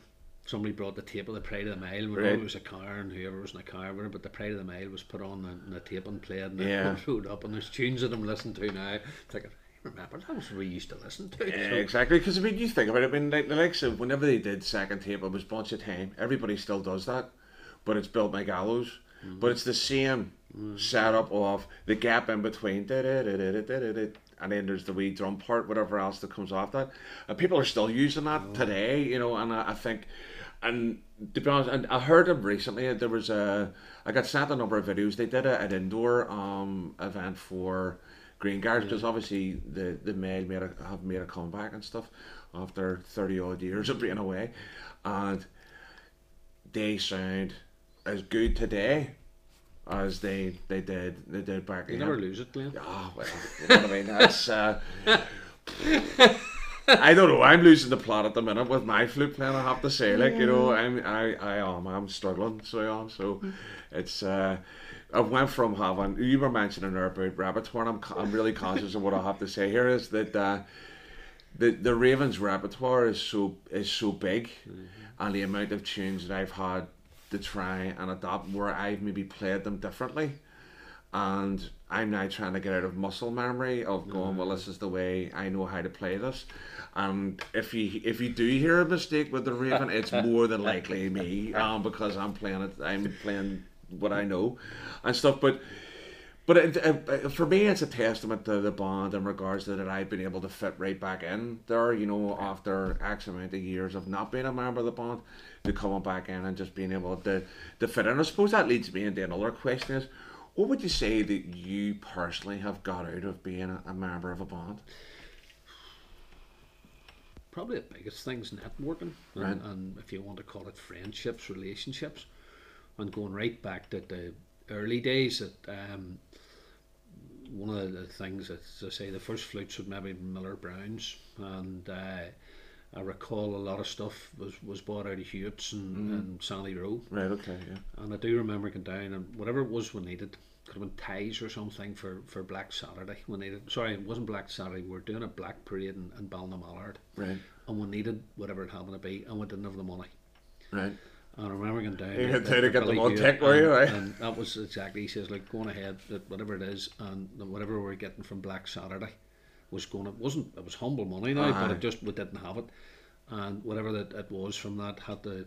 somebody brought the tape of the Pride of the Mile. We Right. it was a car, and whoever was in the car, it, but the Pride of the Mile was put on the, the tape and played, and Yeah. it rode up, and there's tunes that I'm listening to now. Thinking, remember that was what we used to listen to. Yeah, So- exactly. Because I mean, you think about it. I mean, like the likes of whenever they did second tape, it was bunch of time. Everybody still does that, but it's built by Gallows. Mm-hmm. But it's the same mm-hmm. setup of the gap in between. and then there's the wee drum part, whatever else that comes off that. And people are still using that oh. today, you know, and I, I think, and to be honest, and I heard them recently. Uh, there was a, I got sent a number of videos. They did a, an indoor um event for Green Guards because obviously the the male made a, have made a comeback and stuff after thirty odd years of being away, and they sound as good today as they they did they did back. You then. never lose it, Glenn. Oh well, you know what I mean. That's. Uh, I don't know. I'm losing the plot at the minute with my flute playing. I have to say, like you know, I'm I I am I'm struggling. So I am. So it's. uh I went from having you were mentioning there about repertoire. And I'm I'm really conscious of what I have to say here is that uh, the the Ravens repertoire is so is so big, and the amount of tunes that I've had to try and adapt where I've maybe played them differently and I'm now trying to get out of muscle memory of going, well, this is the way I know how to play this. And if you if you do hear a mistake with the Raven, it's more than likely me, um, because I'm playing it. I'm playing what I know, and stuff. But but it, uh, for me, it's a testament to the bond in regards to that I've been able to fit right back in there. You know, after X amount of years of not being a member of the band, to coming back in and just being able to to fit in. I suppose that leads me into another question: is what would you say that you personally have got out of being a, a member of a band? Probably the biggest thing's networking, and, Right. and if you want to call it friendships, relationships, and going right back to the early days. That um, one of the things that I say the first flutes would maybe Miller Browns, and uh, I recall a lot of stuff was, was bought out of Hewitts and, mm. and Sandy Row. Right. Okay. Yeah. And I do remember going down and whatever it was we needed, could have been ties or something for, for Black Saturday. We needed sorry, it wasn't Black Saturday, we were doing a black parade in, in Ballinamallard. Right. And we needed whatever it happened to be and we didn't have the money. Right. And I remember going down. You had to get Billy them on Hewitt were you, right? And that was exactly he says like going ahead whatever it is and whatever we're getting from Black Saturday was going it wasn't it was humble money now, but it just we didn't have it. And whatever that it was from that had to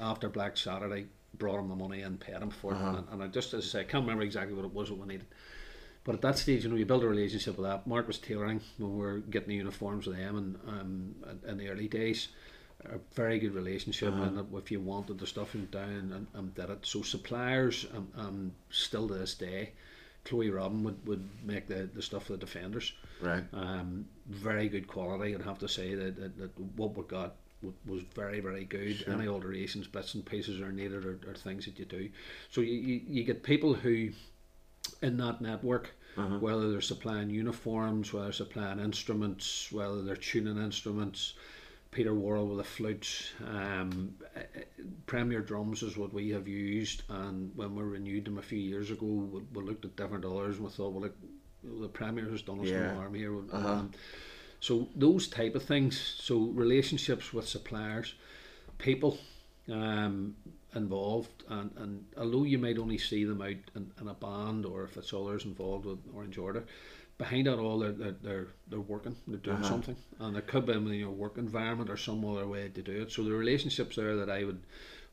after Black Saturday brought him the money and paid him for it. And, and I just as I say, I can't remember exactly what it was that we needed. But at that stage, you know, you build a relationship with that. Mark was tailoring when we were getting the uniforms with them, and um, in the early days, a very good relationship. And if you wanted the stuff, you went down and, and did it. So suppliers, um, um, still to this day, Chloe Robin would, would make the, the stuff for the defenders. Right. Um, very good quality. I'd have to say that, that, that what we got wa- was very very good. Any alterations, bits and pieces are needed or, or things that you do. So you, you, you get people who in that network, whether they're supplying uniforms, whether they're supplying instruments, whether they're tuning instruments. Peter Worrell with a flute, um, Premier drums is what we have used, and when we renewed them a few years ago, we, we looked at different others and we thought, well, look, the Premier has done us Yeah. no harm here. Um, so those type of things, so relationships with suppliers, people um, involved, and, and although you might only see them out in, in a band or if it's others involved with Orange Order, behind that all they're they're they're, they're working, they're doing something, and it could be in your work environment or some other way to do it. So the relationships there that I would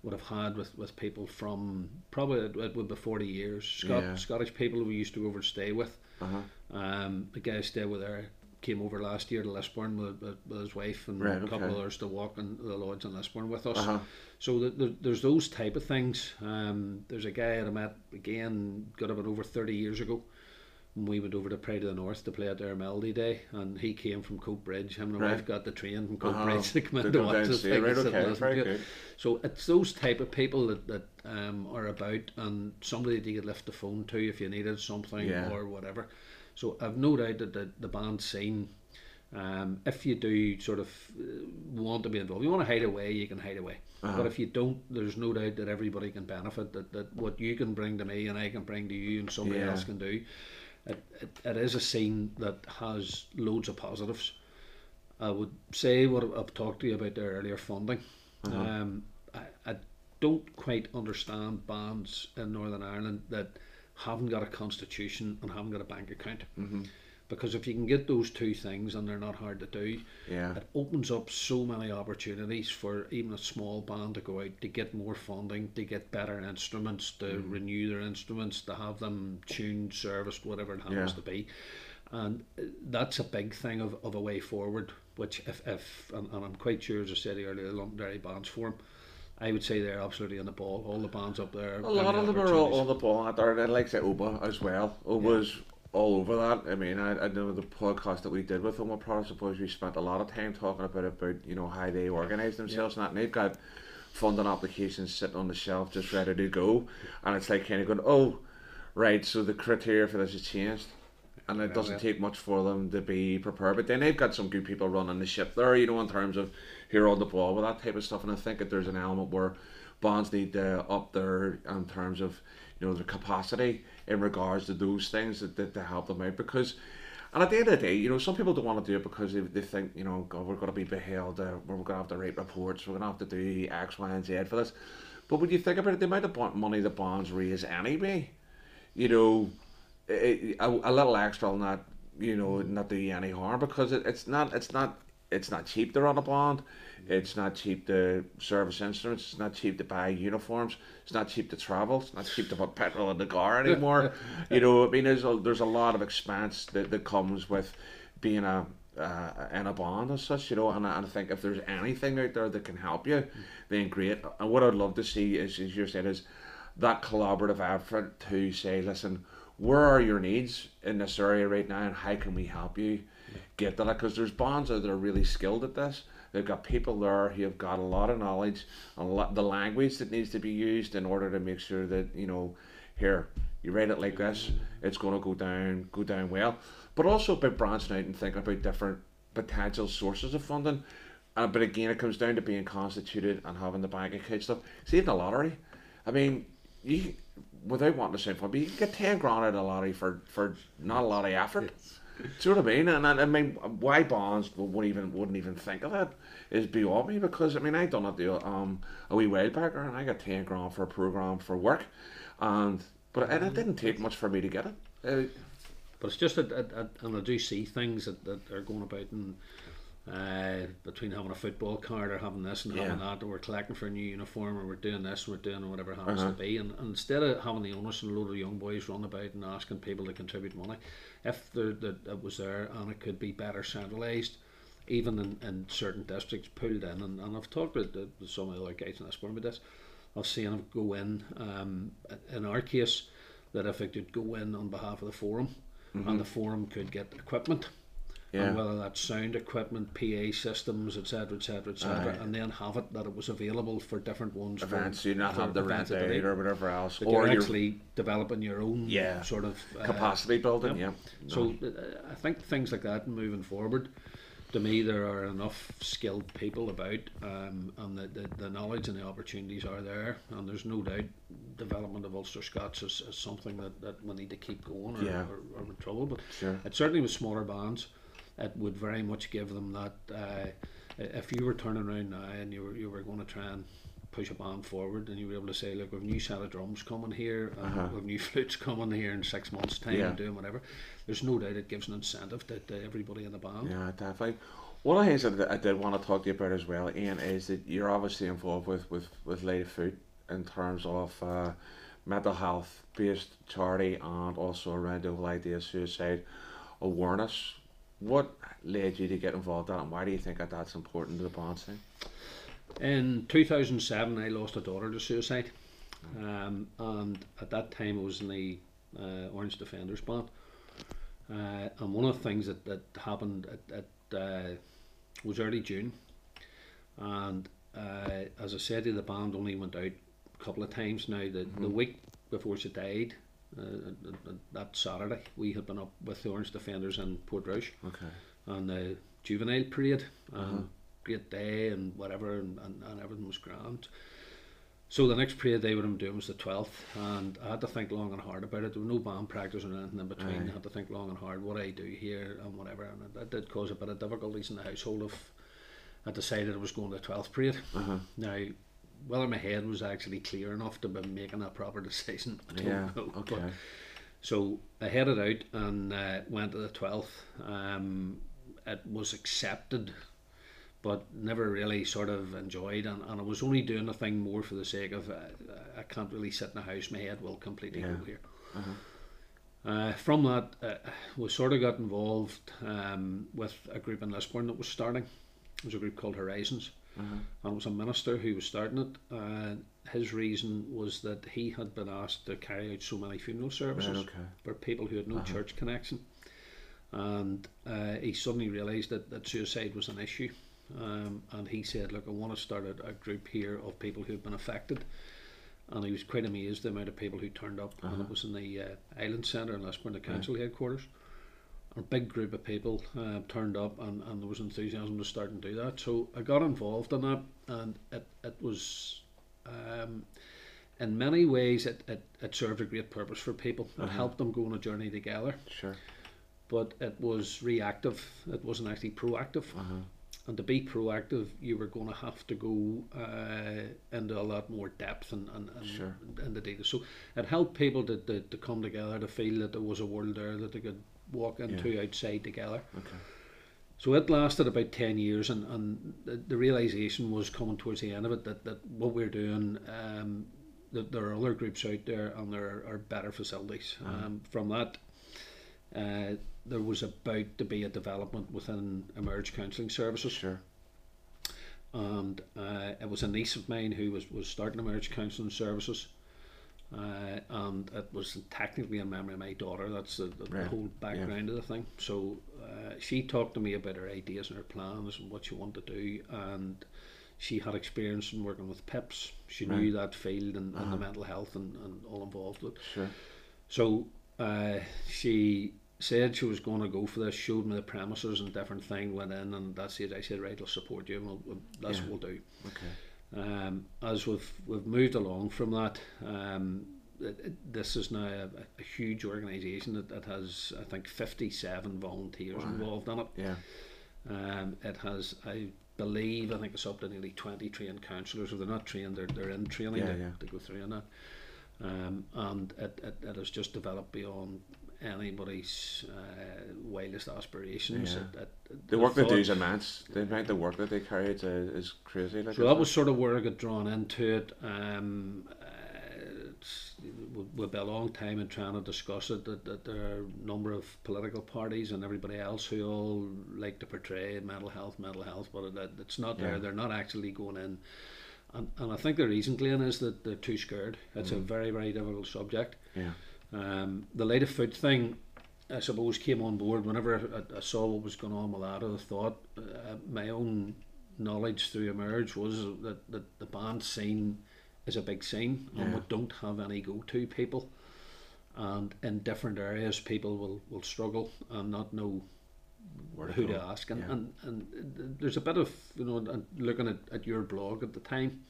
would have had with, with people from probably it, it would be forty years. Scot- Yeah. Scottish people we used to go over to stay with. Uh-huh. Um, the guy I stayed with there came over last year to Lisburn with, with, with his wife and Right, a couple okay. of others to walk in the lodge in Lisburn with us. Uh-huh. So th th there's those type of things. Um, there's a guy that I met again, got about over 30 years ago. We went over to Pride of the North to play at their Melody Day, and he came from Coatbridge. Him and Right. wife got the train from Cope Uh-huh. Bridge to come in to watch down the and see it. thing Right, and sit and okay, listen very to it. good. So it's those type of people that, that um, are about and somebody that you could lift the phone to if you needed something Yeah. or whatever. So I've no doubt that the, the band scene, um, if you do sort of uh, want to be involved, you want to hide away, you can hide away. But if you don't, there's no doubt that everybody can benefit. That, that what you can bring to me and I can bring to you and somebody Yeah. else can do. It, it, it is a scene that has loads of positives. I would say what I've talked to you about there earlier funding. Um, I, I don't quite understand bands in Northern Ireland that haven't got a constitution and haven't got a bank account. Mm-hmm. Because if you can get those two things and they're not hard to do, Yeah. it opens up so many opportunities for even a small band to go out to get more funding, to get better instruments, to mm-hmm. renew their instruments, to have them tuned, serviced, whatever it happens Yeah. to be. and that's a big thing of, of a way forward. Which if, if and, and I'm quite sure, as I said earlier, the Londonderry Bands Forum, I would say they're absolutely on the ball. All the bands up there. A lot of them are all on the ball there. Like say Oba as well. Oba's yeah. All over that. I mean, I, I know the podcast that we did with them. I suppose we spent a lot of time talking about it. about you know how they organise themselves yeah. and that. And they've got funding applications sitting on the shelf just ready to go, and it's like kind of going, oh, right. So the criteria for this has changed and it doesn't take much for them to be prepared. But then they've got some good people running the ship there, you know, in terms of here on the ball with that type of stuff. And I think that there's an element where bonds need to up there in terms of you know the capacity in regards to those things that, that to help them out because. And at the end of the day, you know, some people don't want to do it because they, they think, you know, God, we're going to be beheld, uh, we're going to have to write reports, we're going to have to do X, Y, and Z for this. But when you think about it, the amount of money the bonds raise anyway, you know, it, a, a little extra that, you know, not do you any harm because it, it's not, it's not, it's not cheap to run a bond. It's not cheap to service instruments. It's not cheap to buy uniforms. It's not cheap to travel. It's not cheap to put petrol in the car anymore. you know, I mean, there's a, there's a lot of expense that, that comes with being a uh, in a bond as such, you know, and, and I think if there's anything out there that can help you, then great. And what I'd love to see is, as you said, is that collaborative effort to say, listen, where are your needs in this area right now and how can we help you get that because there's bonds that are really skilled at this. They've got people there who have got a lot of knowledge and lot, the language that needs to be used in order to make sure that you know here you write it like this it's going to go down go down well. But also about branching out and thinking about different potential sources of funding. Uh, but again it comes down to being constituted and having the bank account stuff. See even the lottery. I mean you without wanting to sound funny, you can get ten grand out of the lottery for, for not a lot of effort. Do you know what I mean? And, I mean, why bonds wouldn't even wouldn't even think of that is beyond me because I mean I done it the um a wee while back and I got ten grand for a program for work, and but and it didn't take much for me to get it. Uh, but it's just that, and I do see things that, that are going about and uh, between having a football card or having this and yeah. having that, or we're collecting for a new uniform, or we're doing this, and we're doing whatever it happens uh-huh. to be. And, and, instead of having the onus and a load of young boys run about and asking people to contribute money, if there, that it was there and it could be better centralised, even in, in certain districts pulled in, and, and I've talked with, with some of the other guys in this forum about this, I've seen them go in, um, in our case, that if it could go in on behalf of the forum, mm-hmm. and the forum could get equipment yeah. and whether that's sound equipment, PA systems, etc., etc., etc., and then have it that it was available for different ones. Events, you not have the rent out or whatever else, or you're actually developing your own yeah, sort of uh, capacity building. Yeah. No. So uh, I think things like that moving forward. To me, there are enough skilled people about, um, and the, the, the knowledge and the opportunities are there. And there's no doubt development of Ulster Scots is, is something that, that we need to keep going or, yeah. or, or in trouble. But sure. it certainly with smaller bands it would very much give them that. Uh, if you were turning around now and you were you were going to try and push a band forward and you were able to say, look, we've a new set of drums coming here, and uh-huh. we've new flutes coming here in six months' time yeah. and doing whatever. There's no doubt it gives an incentive to, to everybody in the band. Yeah, definitely. One of the things that I did want to talk to you about as well, Ian, is that you're obviously involved with with with Light Foot in terms of uh, mental health based charity and also around the whole idea of suicide awareness what led you to get involved in it and why do you think that that's important to the thing? In 2007, I lost a daughter to suicide. Um, and at that time, I was in the uh, Orange Defenders band. Uh, and one of the things that, that happened at, at uh, was early June. And uh, as I said, the band only went out a couple of times now. The, mm-hmm. the week before she died, uh, that Saturday, we had been up with the Orange Defenders in Portrush. Okay. On the juvenile parade. Uh-huh. Great day and whatever, and, and, and everything was grand. So the next parade I'm doing was the 12th, and I had to think long and hard about it. There was no band practice or anything in between. Aye. I had to think long and hard what I do here and whatever, and it did cause a bit of difficulties in the household if I decided I was going to the 12th parade. Uh-huh. Now, whether my head was actually clear enough to be making a proper decision. I don't yeah, know. Okay. But, so I headed out and uh, went to the 12th. Um, it was accepted, but never really sort of enjoyed. And, and I was only doing the thing more for the sake of uh, I can't really sit in a house, my head will completely yeah. go here. Uh-huh. Uh, from that, uh, we sort of got involved um, with a group in Lisburn that was starting. It was a group called Horizons, and it was a minister who was starting it. Uh, his reason was that he had been asked to carry out so many funeral services Right, okay. for people who had no church connection, and uh, he suddenly realised that, that suicide was an issue. Um, and he said, "Look, I want to start a, a group here of people who've been affected." And he was quite amazed the amount of people who turned up, and it was in the uh, Island Centre in Lisburn, the council headquarters. A big group of people uh, turned up, and, and there was enthusiasm to start and do that. So I got involved in that, and it, it was, um, in many ways, it, it, it served a great purpose for people. It helped them go on a journey together Sure. but it was reactive. It wasn't actually proactive. Uh-huh. And to be proactive, you were going to have to go uh, into a lot more depth and, and, and Sure. in the data. So it helped people to, to, to come together to feel that there was a world there that they could walk into outside together. Okay. So it lasted about 10 years, and, and the, the realization was coming towards the end of it that, that what we're doing, um, that there are other groups out there and there are better facilities. Um, from that, uh, there was about to be a development within Emerge Counselling Services, Sure. and uh, it was a niece of mine who was, was starting Emerge Counselling Services. Uh, and it was technically a memory of my daughter. That's the, the, Right, whole yeah. background of the thing. So uh, she talked to me about her ideas and her plans and what she wanted to do, and she had experience in working with PIPs. She knew that field and, and the mental health and, and all involved with. it. Sure. So uh, she said she was going to go for this, showed me the premises and different thing, went in, and that's it. I said, right, I'll support you, and we'll, we'll, that's Yeah. what we'll do. Okay. Um, as we've we've moved along from that, um, it, it, this is now a, a huge organisation that, that has I think fifty seven volunteers involved in it. Yeah. Um, it has I believe I think it's up to nearly twenty trained counsellors. If they're not trained, they're, they're in training Yeah, to, yeah. to go through on that. Um, and it, it, it has just developed beyond anybody's uh, wildest aspirations. Yeah. It, it, The work they do is immense. The amount the work that they carry is, uh, is crazy. Like So that was sort of where I got drawn into it. Um, uh, it's, we- we've been a long time in trying to discuss it. That, that there are a number of political parties and everybody else who all like to portray mental health, mental health, but it, it's not Yeah. there. They're not actually going in. And, and I think the reason, Glenn, is that they're too scared. It's a very, very difficult subject. yeah. Um, the light of foot thing, I suppose, came on board whenever I, I saw what was going on with that. I thought uh, my own knowledge through Emerge was that, that the band scene is a big scene and we don't have any go to people. And in different areas, people will, will struggle and not know Where to who to ask. And, Yeah. and, and there's a bit of, you know, looking at, at your blog at the time,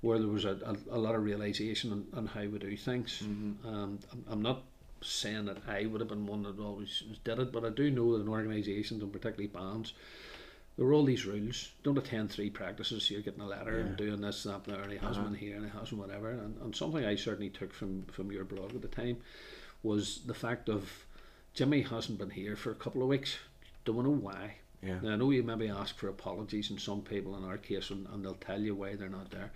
where there was a, a, a lot of realization on, on how we do things. Mm-hmm. And I'm, I'm not saying that I would have been one that always did it, but I do know that in organisations and particularly bands, there were all these rules. Don't attend three practices, you're getting a letter and doing this, that, and there, and he hasn't been here and he hasn't whatever. And, and something I certainly took from, from your blog at the time was the fact of Jimmy hasn't been here for a couple of weeks. Don't know why. Yeah. Now, I know you maybe ask for apologies in some people in our case and, and they'll tell you why they're not there.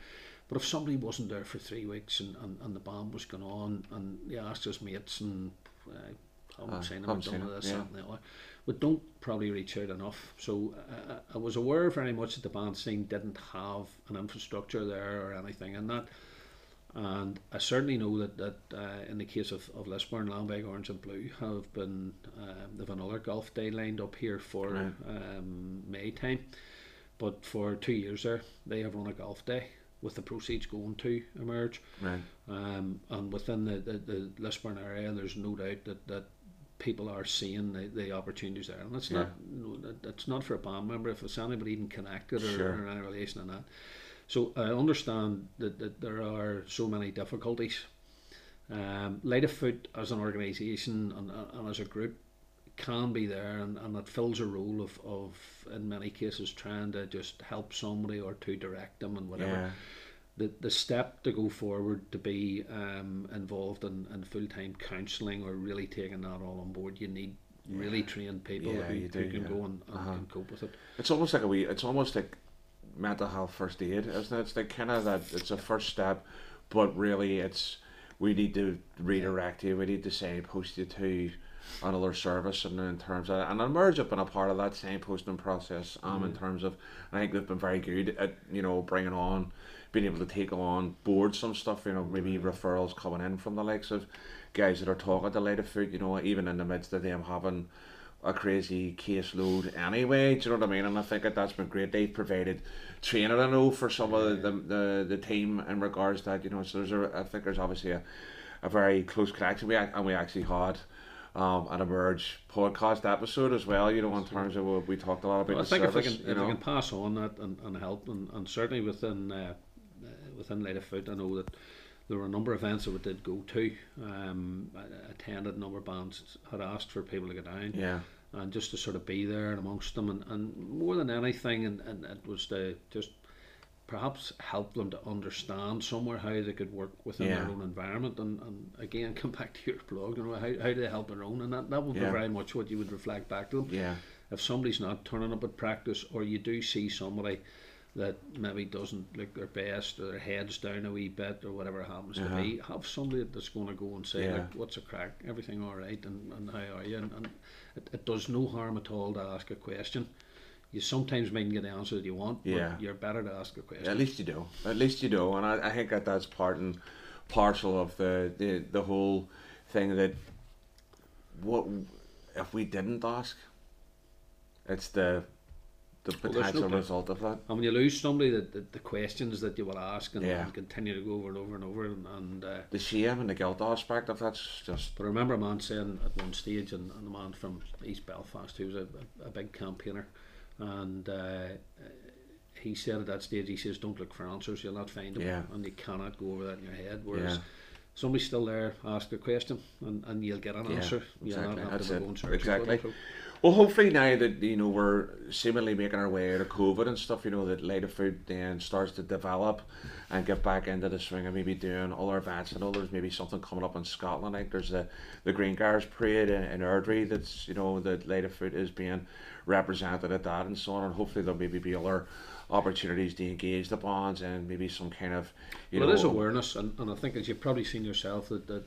But if somebody wasn't there for three weeks and, and, and the band was going on and they asked us mates and uh, haven't Ah, seen them, haven't done this, yeah. that, and the other, we don't probably reach out enough. So uh, I was aware very much that the band scene didn't have an infrastructure there or anything in that. And I certainly know that, that uh, in the case of, of Lisburn, Lambeg, Orange and Blue have been, um, they've another golf day lined up here for Right. um, May time. But for two years there, they have run a golf day with the proceeds going to Emerge. Right. Um, and within the, the, the Lisburn area, there's no doubt that, that people are seeing the, the opportunities there. And it's not you know, that- it's not for a band member, if it's anybody even connected or, Sure. or any relation in that. So I understand that, that there are so many difficulties. Um, Light of Foot as an organisation and, and as a group can be there and, and it fills a role of, of, in many cases, trying to just help somebody or to direct them and whatever Yeah. the the step to go forward to be um, involved in, in full time counselling or really taking that all on board, you need really trained people Yeah, who, you who do, can yeah. go and, and Uh-huh. can cope with it. It's almost like a wee. It's almost like mental health first aid, isn't it? It's like kind of that. It's a first step, but really, it's we need to redirect you. We need to signpost you to another service, and in terms of and Emerge have been a part of that same posting process. Um, in terms of, I think they've been very good at you know bringing on, being able to take on board some stuff. You know, maybe referrals coming in from the likes of guys that are talking to Light Foot. You know, even in the midst of them having a crazy caseload anyway. Do you know what I mean? And I think that that's been great. They've provided training, I know, for some of the, the, the, the team in regards to that. You know, so there's a, I think there's obviously a, a very close connection. We and we actually had um, an Emerge podcast episode as well. You know, in terms of what we talked a lot about Well, I think service. if we can, you if know, we can pass on that and, and help, and, and certainly within uh, uh, within Light of Foot, I know that there were a number of events that we did go to. Um, I attended a number of bands had asked for people to get down, yeah, and just to sort of be there and amongst them, and, and more than anything, and, and it was to just perhaps help them to understand somewhere how they could work within Yeah. their own environment, and, and again come back to your blog, you know, how, how do they help their own, and that, that would Yeah. be very much what you would reflect back to them yeah, if somebody's not turning up at practice or you do see somebody that maybe doesn't look their best or their head's down a wee bit or whatever happens Uh-huh. to be, have somebody that's going to go and say, Yeah. look, what's a crack? Everything all right? And, and how are you? And, and it, it does no harm at all to ask a question. You sometimes mightn't get the answer that you want, Yeah. you're better to ask a question. At least you do. At least you do, and I, I think that that's part and parcel of the, the the whole thing that what if we didn't ask? It's the the Well, no potential result of that. And when you lose somebody, that the, the questions that you will ask and, Yeah. and continue to go over and over and over, and, and uh, The shame and the guilt aspect of that's just But I remember a man saying at one stage, and, and a man from East Belfast who was a, a, a big campaigner, and uh, he said at that stage, he says, "Don't look for answers; you'll not find them, Yeah. and you cannot go over that in your head." Whereas Yeah. somebody's still there, ask a question, and, and you'll get an Yeah, answer. Exactly, that's to it, go and search for exactly. it. Well, hopefully now that you know we're seemingly making our way out of COVID and stuff, you know that later Food then starts to develop and get back into the swing of maybe doing other events. I know there's maybe something coming up in Scotland. Like there's the the Green Guards Parade in, in Airdrie that's you know that later Food is being represented at that and so on. And hopefully there'll maybe be other opportunities to engage the bonds and maybe some kind of you well, know it is awareness, and, and I think as you've probably seen yourself that, that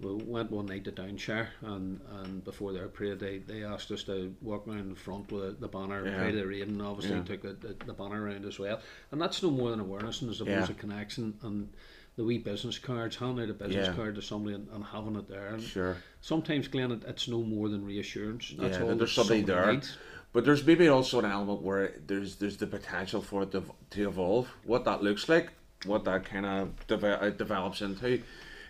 we went one night to Downshire, and, and before their parade, they, they asked us to walk around in front with the banner, Yeah. Of the Rain, obviously Yeah. took the, the, the banner around as well, and that's no more than awareness, and I suppose Yeah. a connection, and the wee business cards, handing out a business Yeah. card to somebody and, and having it there, and sure. sometimes, Glenn, it, it's no more than reassurance. That's Yeah, all that there's somebody somebody there. needs. But there's maybe also an element where there's there's the potential for it to, to evolve. What that looks like, what that kind of uh, develops into,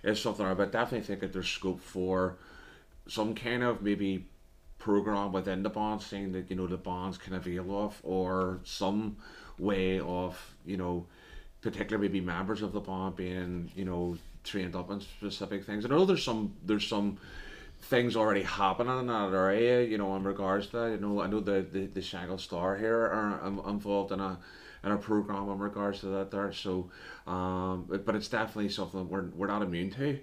is something. I but definitely think that there's scope for some kind of maybe program within the bonds, saying that you know the bonds can avail of, or some way of you know, particular maybe members of the bond being you know trained up in specific things. I know there's some there's some things already happening in that area, you know, in regards to that. You know, I know the the, the Shangle Star here are um, involved in a in a program in regards to that there. So, um, but, but it's definitely something we're we're not immune to,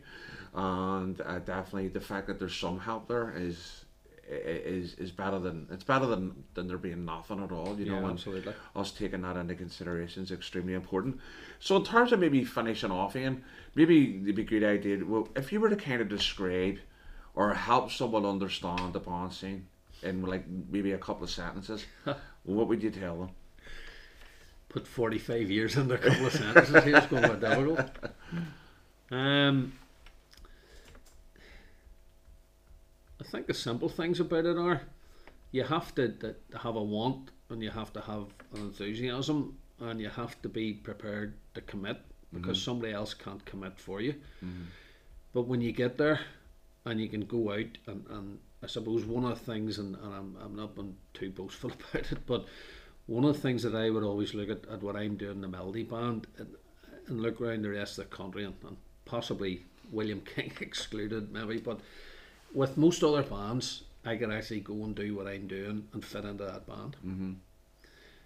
and uh, definitely the fact that there's some help there is is is better than it's better than than there being nothing at all. You know, and absolutely. us taking that into consideration is extremely important. So in terms of maybe finishing off, Ian, maybe it'd be a good idea. Well, if you were to kind of describe or help someone understand the bond scene in like maybe a couple of sentences, what would you tell them? put 45 years into a couple of sentences here. It's going to be difficult. Um, I think the simple things about it are you have to, to have a want and you have to have an enthusiasm and you have to be prepared to commit because mm-hmm. somebody else can't commit for you. Mm-hmm. But when you get there and you can go out and, and I suppose one of the things, and, and I'm, I'm not being too boastful about it, but one of the things that I would always look at, at what I'm doing in the Melody Band and, and look around the rest of the country and, and possibly William King excluded maybe, but with most other bands, I can actually go and do what I'm doing and fit into that band. Mm-hmm.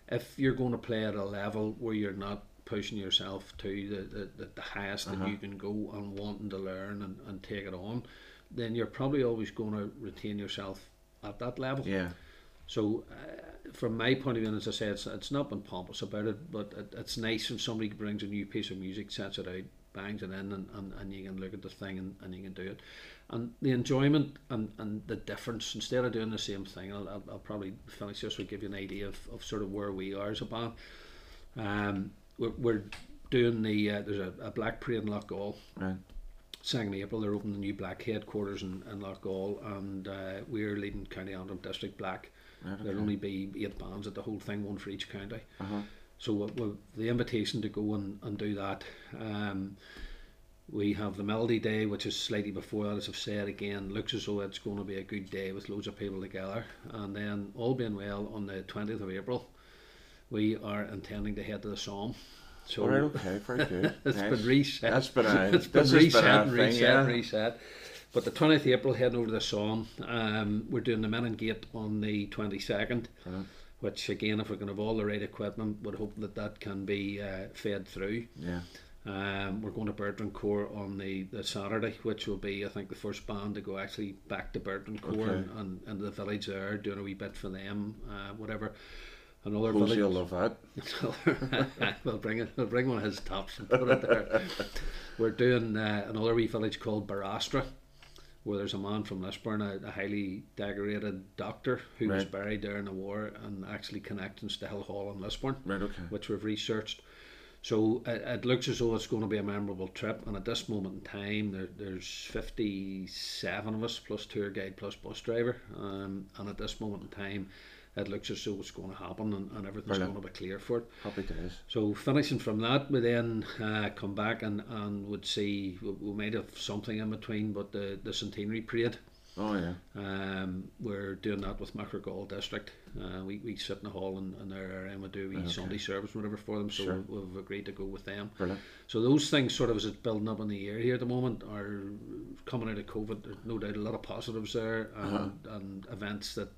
If you're going to play at a level where you're not pushing yourself to the, the, the, highest that you can go and wanting to learn and, and take it on, then you're probably always going to retain yourself at that level. Yeah, So, uh, from my point of view, as I say, it's, it's not been pompous about it, but it, it's nice when somebody brings a new piece of music, sets it out, bangs it in and, and, and you can look at the thing and, and you can do it. And the enjoyment and, and the difference, instead of doing the same thing, I'll, I'll, I'll probably finish this with give you an idea of, of sort of where we are as a band. Um, we're, we're doing the, uh, there's a, a Black Parade in Loughgall. Right. Second April, they're opening the new Black headquarters in, in Loughgall, and uh, we're leading County Antrim District Black. Right, There'll only be eight bands at the whole thing, one for each county. Uh-huh. So we we the invitation to go and, and do that. Um, we have the Melody Day, which is slightly before that, as I've said again. Looks as though it's going to be a good day with loads of people together. And then, all being well, on the 20th of April, we are intending to head to the Somme. So right, okay, very good. it's Nice. been reset. That's been a, it's been reset, been thing, reset, yeah. reset. But the 20th of April, heading over to the Somme. Um, we're doing the Menin Gate on the 22nd, Brilliant. which again, if we can have all the right equipment, would hope that that can be uh, fed through. Yeah. Um, we're going to Bertrancourt on the, the Saturday, which will be, I think, the first band to go actually back to Bertrancourt Okay. and, and, and the village there, doing a wee bit for them, uh, whatever. Another Hopefully village. love that. we'll bring it. We'll bring one of his tops and put it there. We're doing uh, another wee village called Barastre, where there's a man from Lisburn, a, a highly decorated doctor who was buried there in the war, and actually connections to Hill Hall in Lisburn Right, okay. which we've researched. So it, it looks as though it's going to be a memorable trip, and at this moment in time, there, there's 57 of us plus tour guide plus bus driver, um, and at this moment in time, it looks as though it's going to happen and, and everything's Brilliant. going to be clear for it. Happy days. So finishing from that, we then uh, come back and, and would see we, we might have something in between, but the, the centenary parade. Oh, yeah. Um, we're doing that with Magheragall District. Uh, we, we sit in the hall and, and there and we do a wee Okay. Sunday service, whatever for them. So Sure. we've, agreed to go with them. Brilliant. So those things, sort of as it's building up in the air here at the moment, are coming out of COVID. There's no doubt a lot of positives there and, Uh-huh. and events that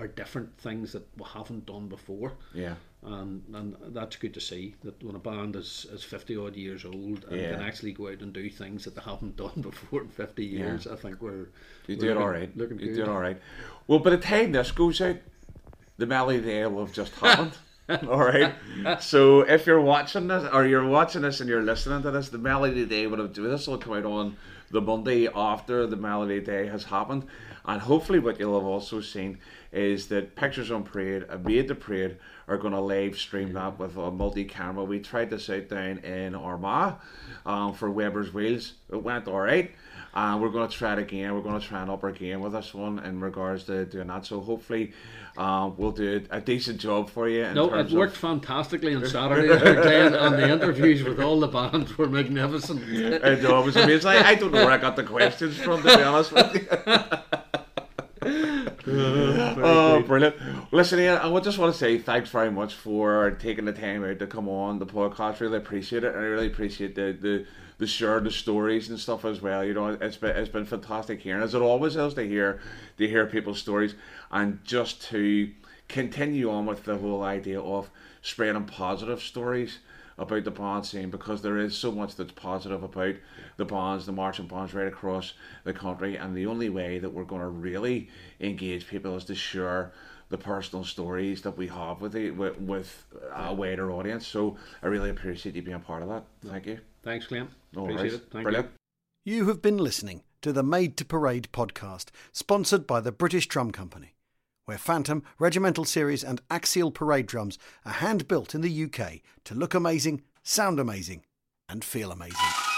are different things that we haven't done before. Yeah. And, and that's good to see that when a band is, is 50 odd years old and Yeah. can actually go out and do things that they haven't done before in 50 years, I think we're, You did looking- all right. Looking you did all right. Well, by the time this goes out, the Melody Day will have just happened. all right. So if you're watching this, or you're watching this and you're listening to this, the Melody Day would have. Do this will come out on the Monday after the Melody Day has happened, and hopefully, what you'll have also seen is that Pictures on Parade and Made to Parade are going to live stream that with a multi camera. We tried this out down in Armagh um, for Weber's Wheels. It went all right. And we're going to try it again. We're going to try and up our game with this one in regards to doing that. So hopefully, um, we'll do a decent job for you. In No, it worked fantastically on Saturday, and the interviews with all the bands were magnificent. I know, it was amazing. I, I don't know where I got the questions from, to be honest with you. oh, brilliant. Listen, Ian, I would just want to say thanks very much for taking the time out to come on the podcast. Really appreciate it. And I really appreciate the, the, the share the stories and stuff as well. You know, it's been it's been fantastic hearing, as it always is to hear to hear people's stories and just to continue on with the whole idea of spreading positive stories about the bond scene because there is so much that's positive about the bonds, the marching bonds right across the country, and the only way that we're going to really engage people is to share the personal stories that we have with the, with, with a wider audience. So I really appreciate you being part of that. Thank you. Thanks, Glenn. No Appreciate worries. it. Thank Brilliant. you. You have been listening to the Made to Parade podcast, sponsored by the British Drum Company, where Phantom, Regimental Series, and Axial Parade drums are hand built in the UK to look amazing, sound amazing, and feel amazing.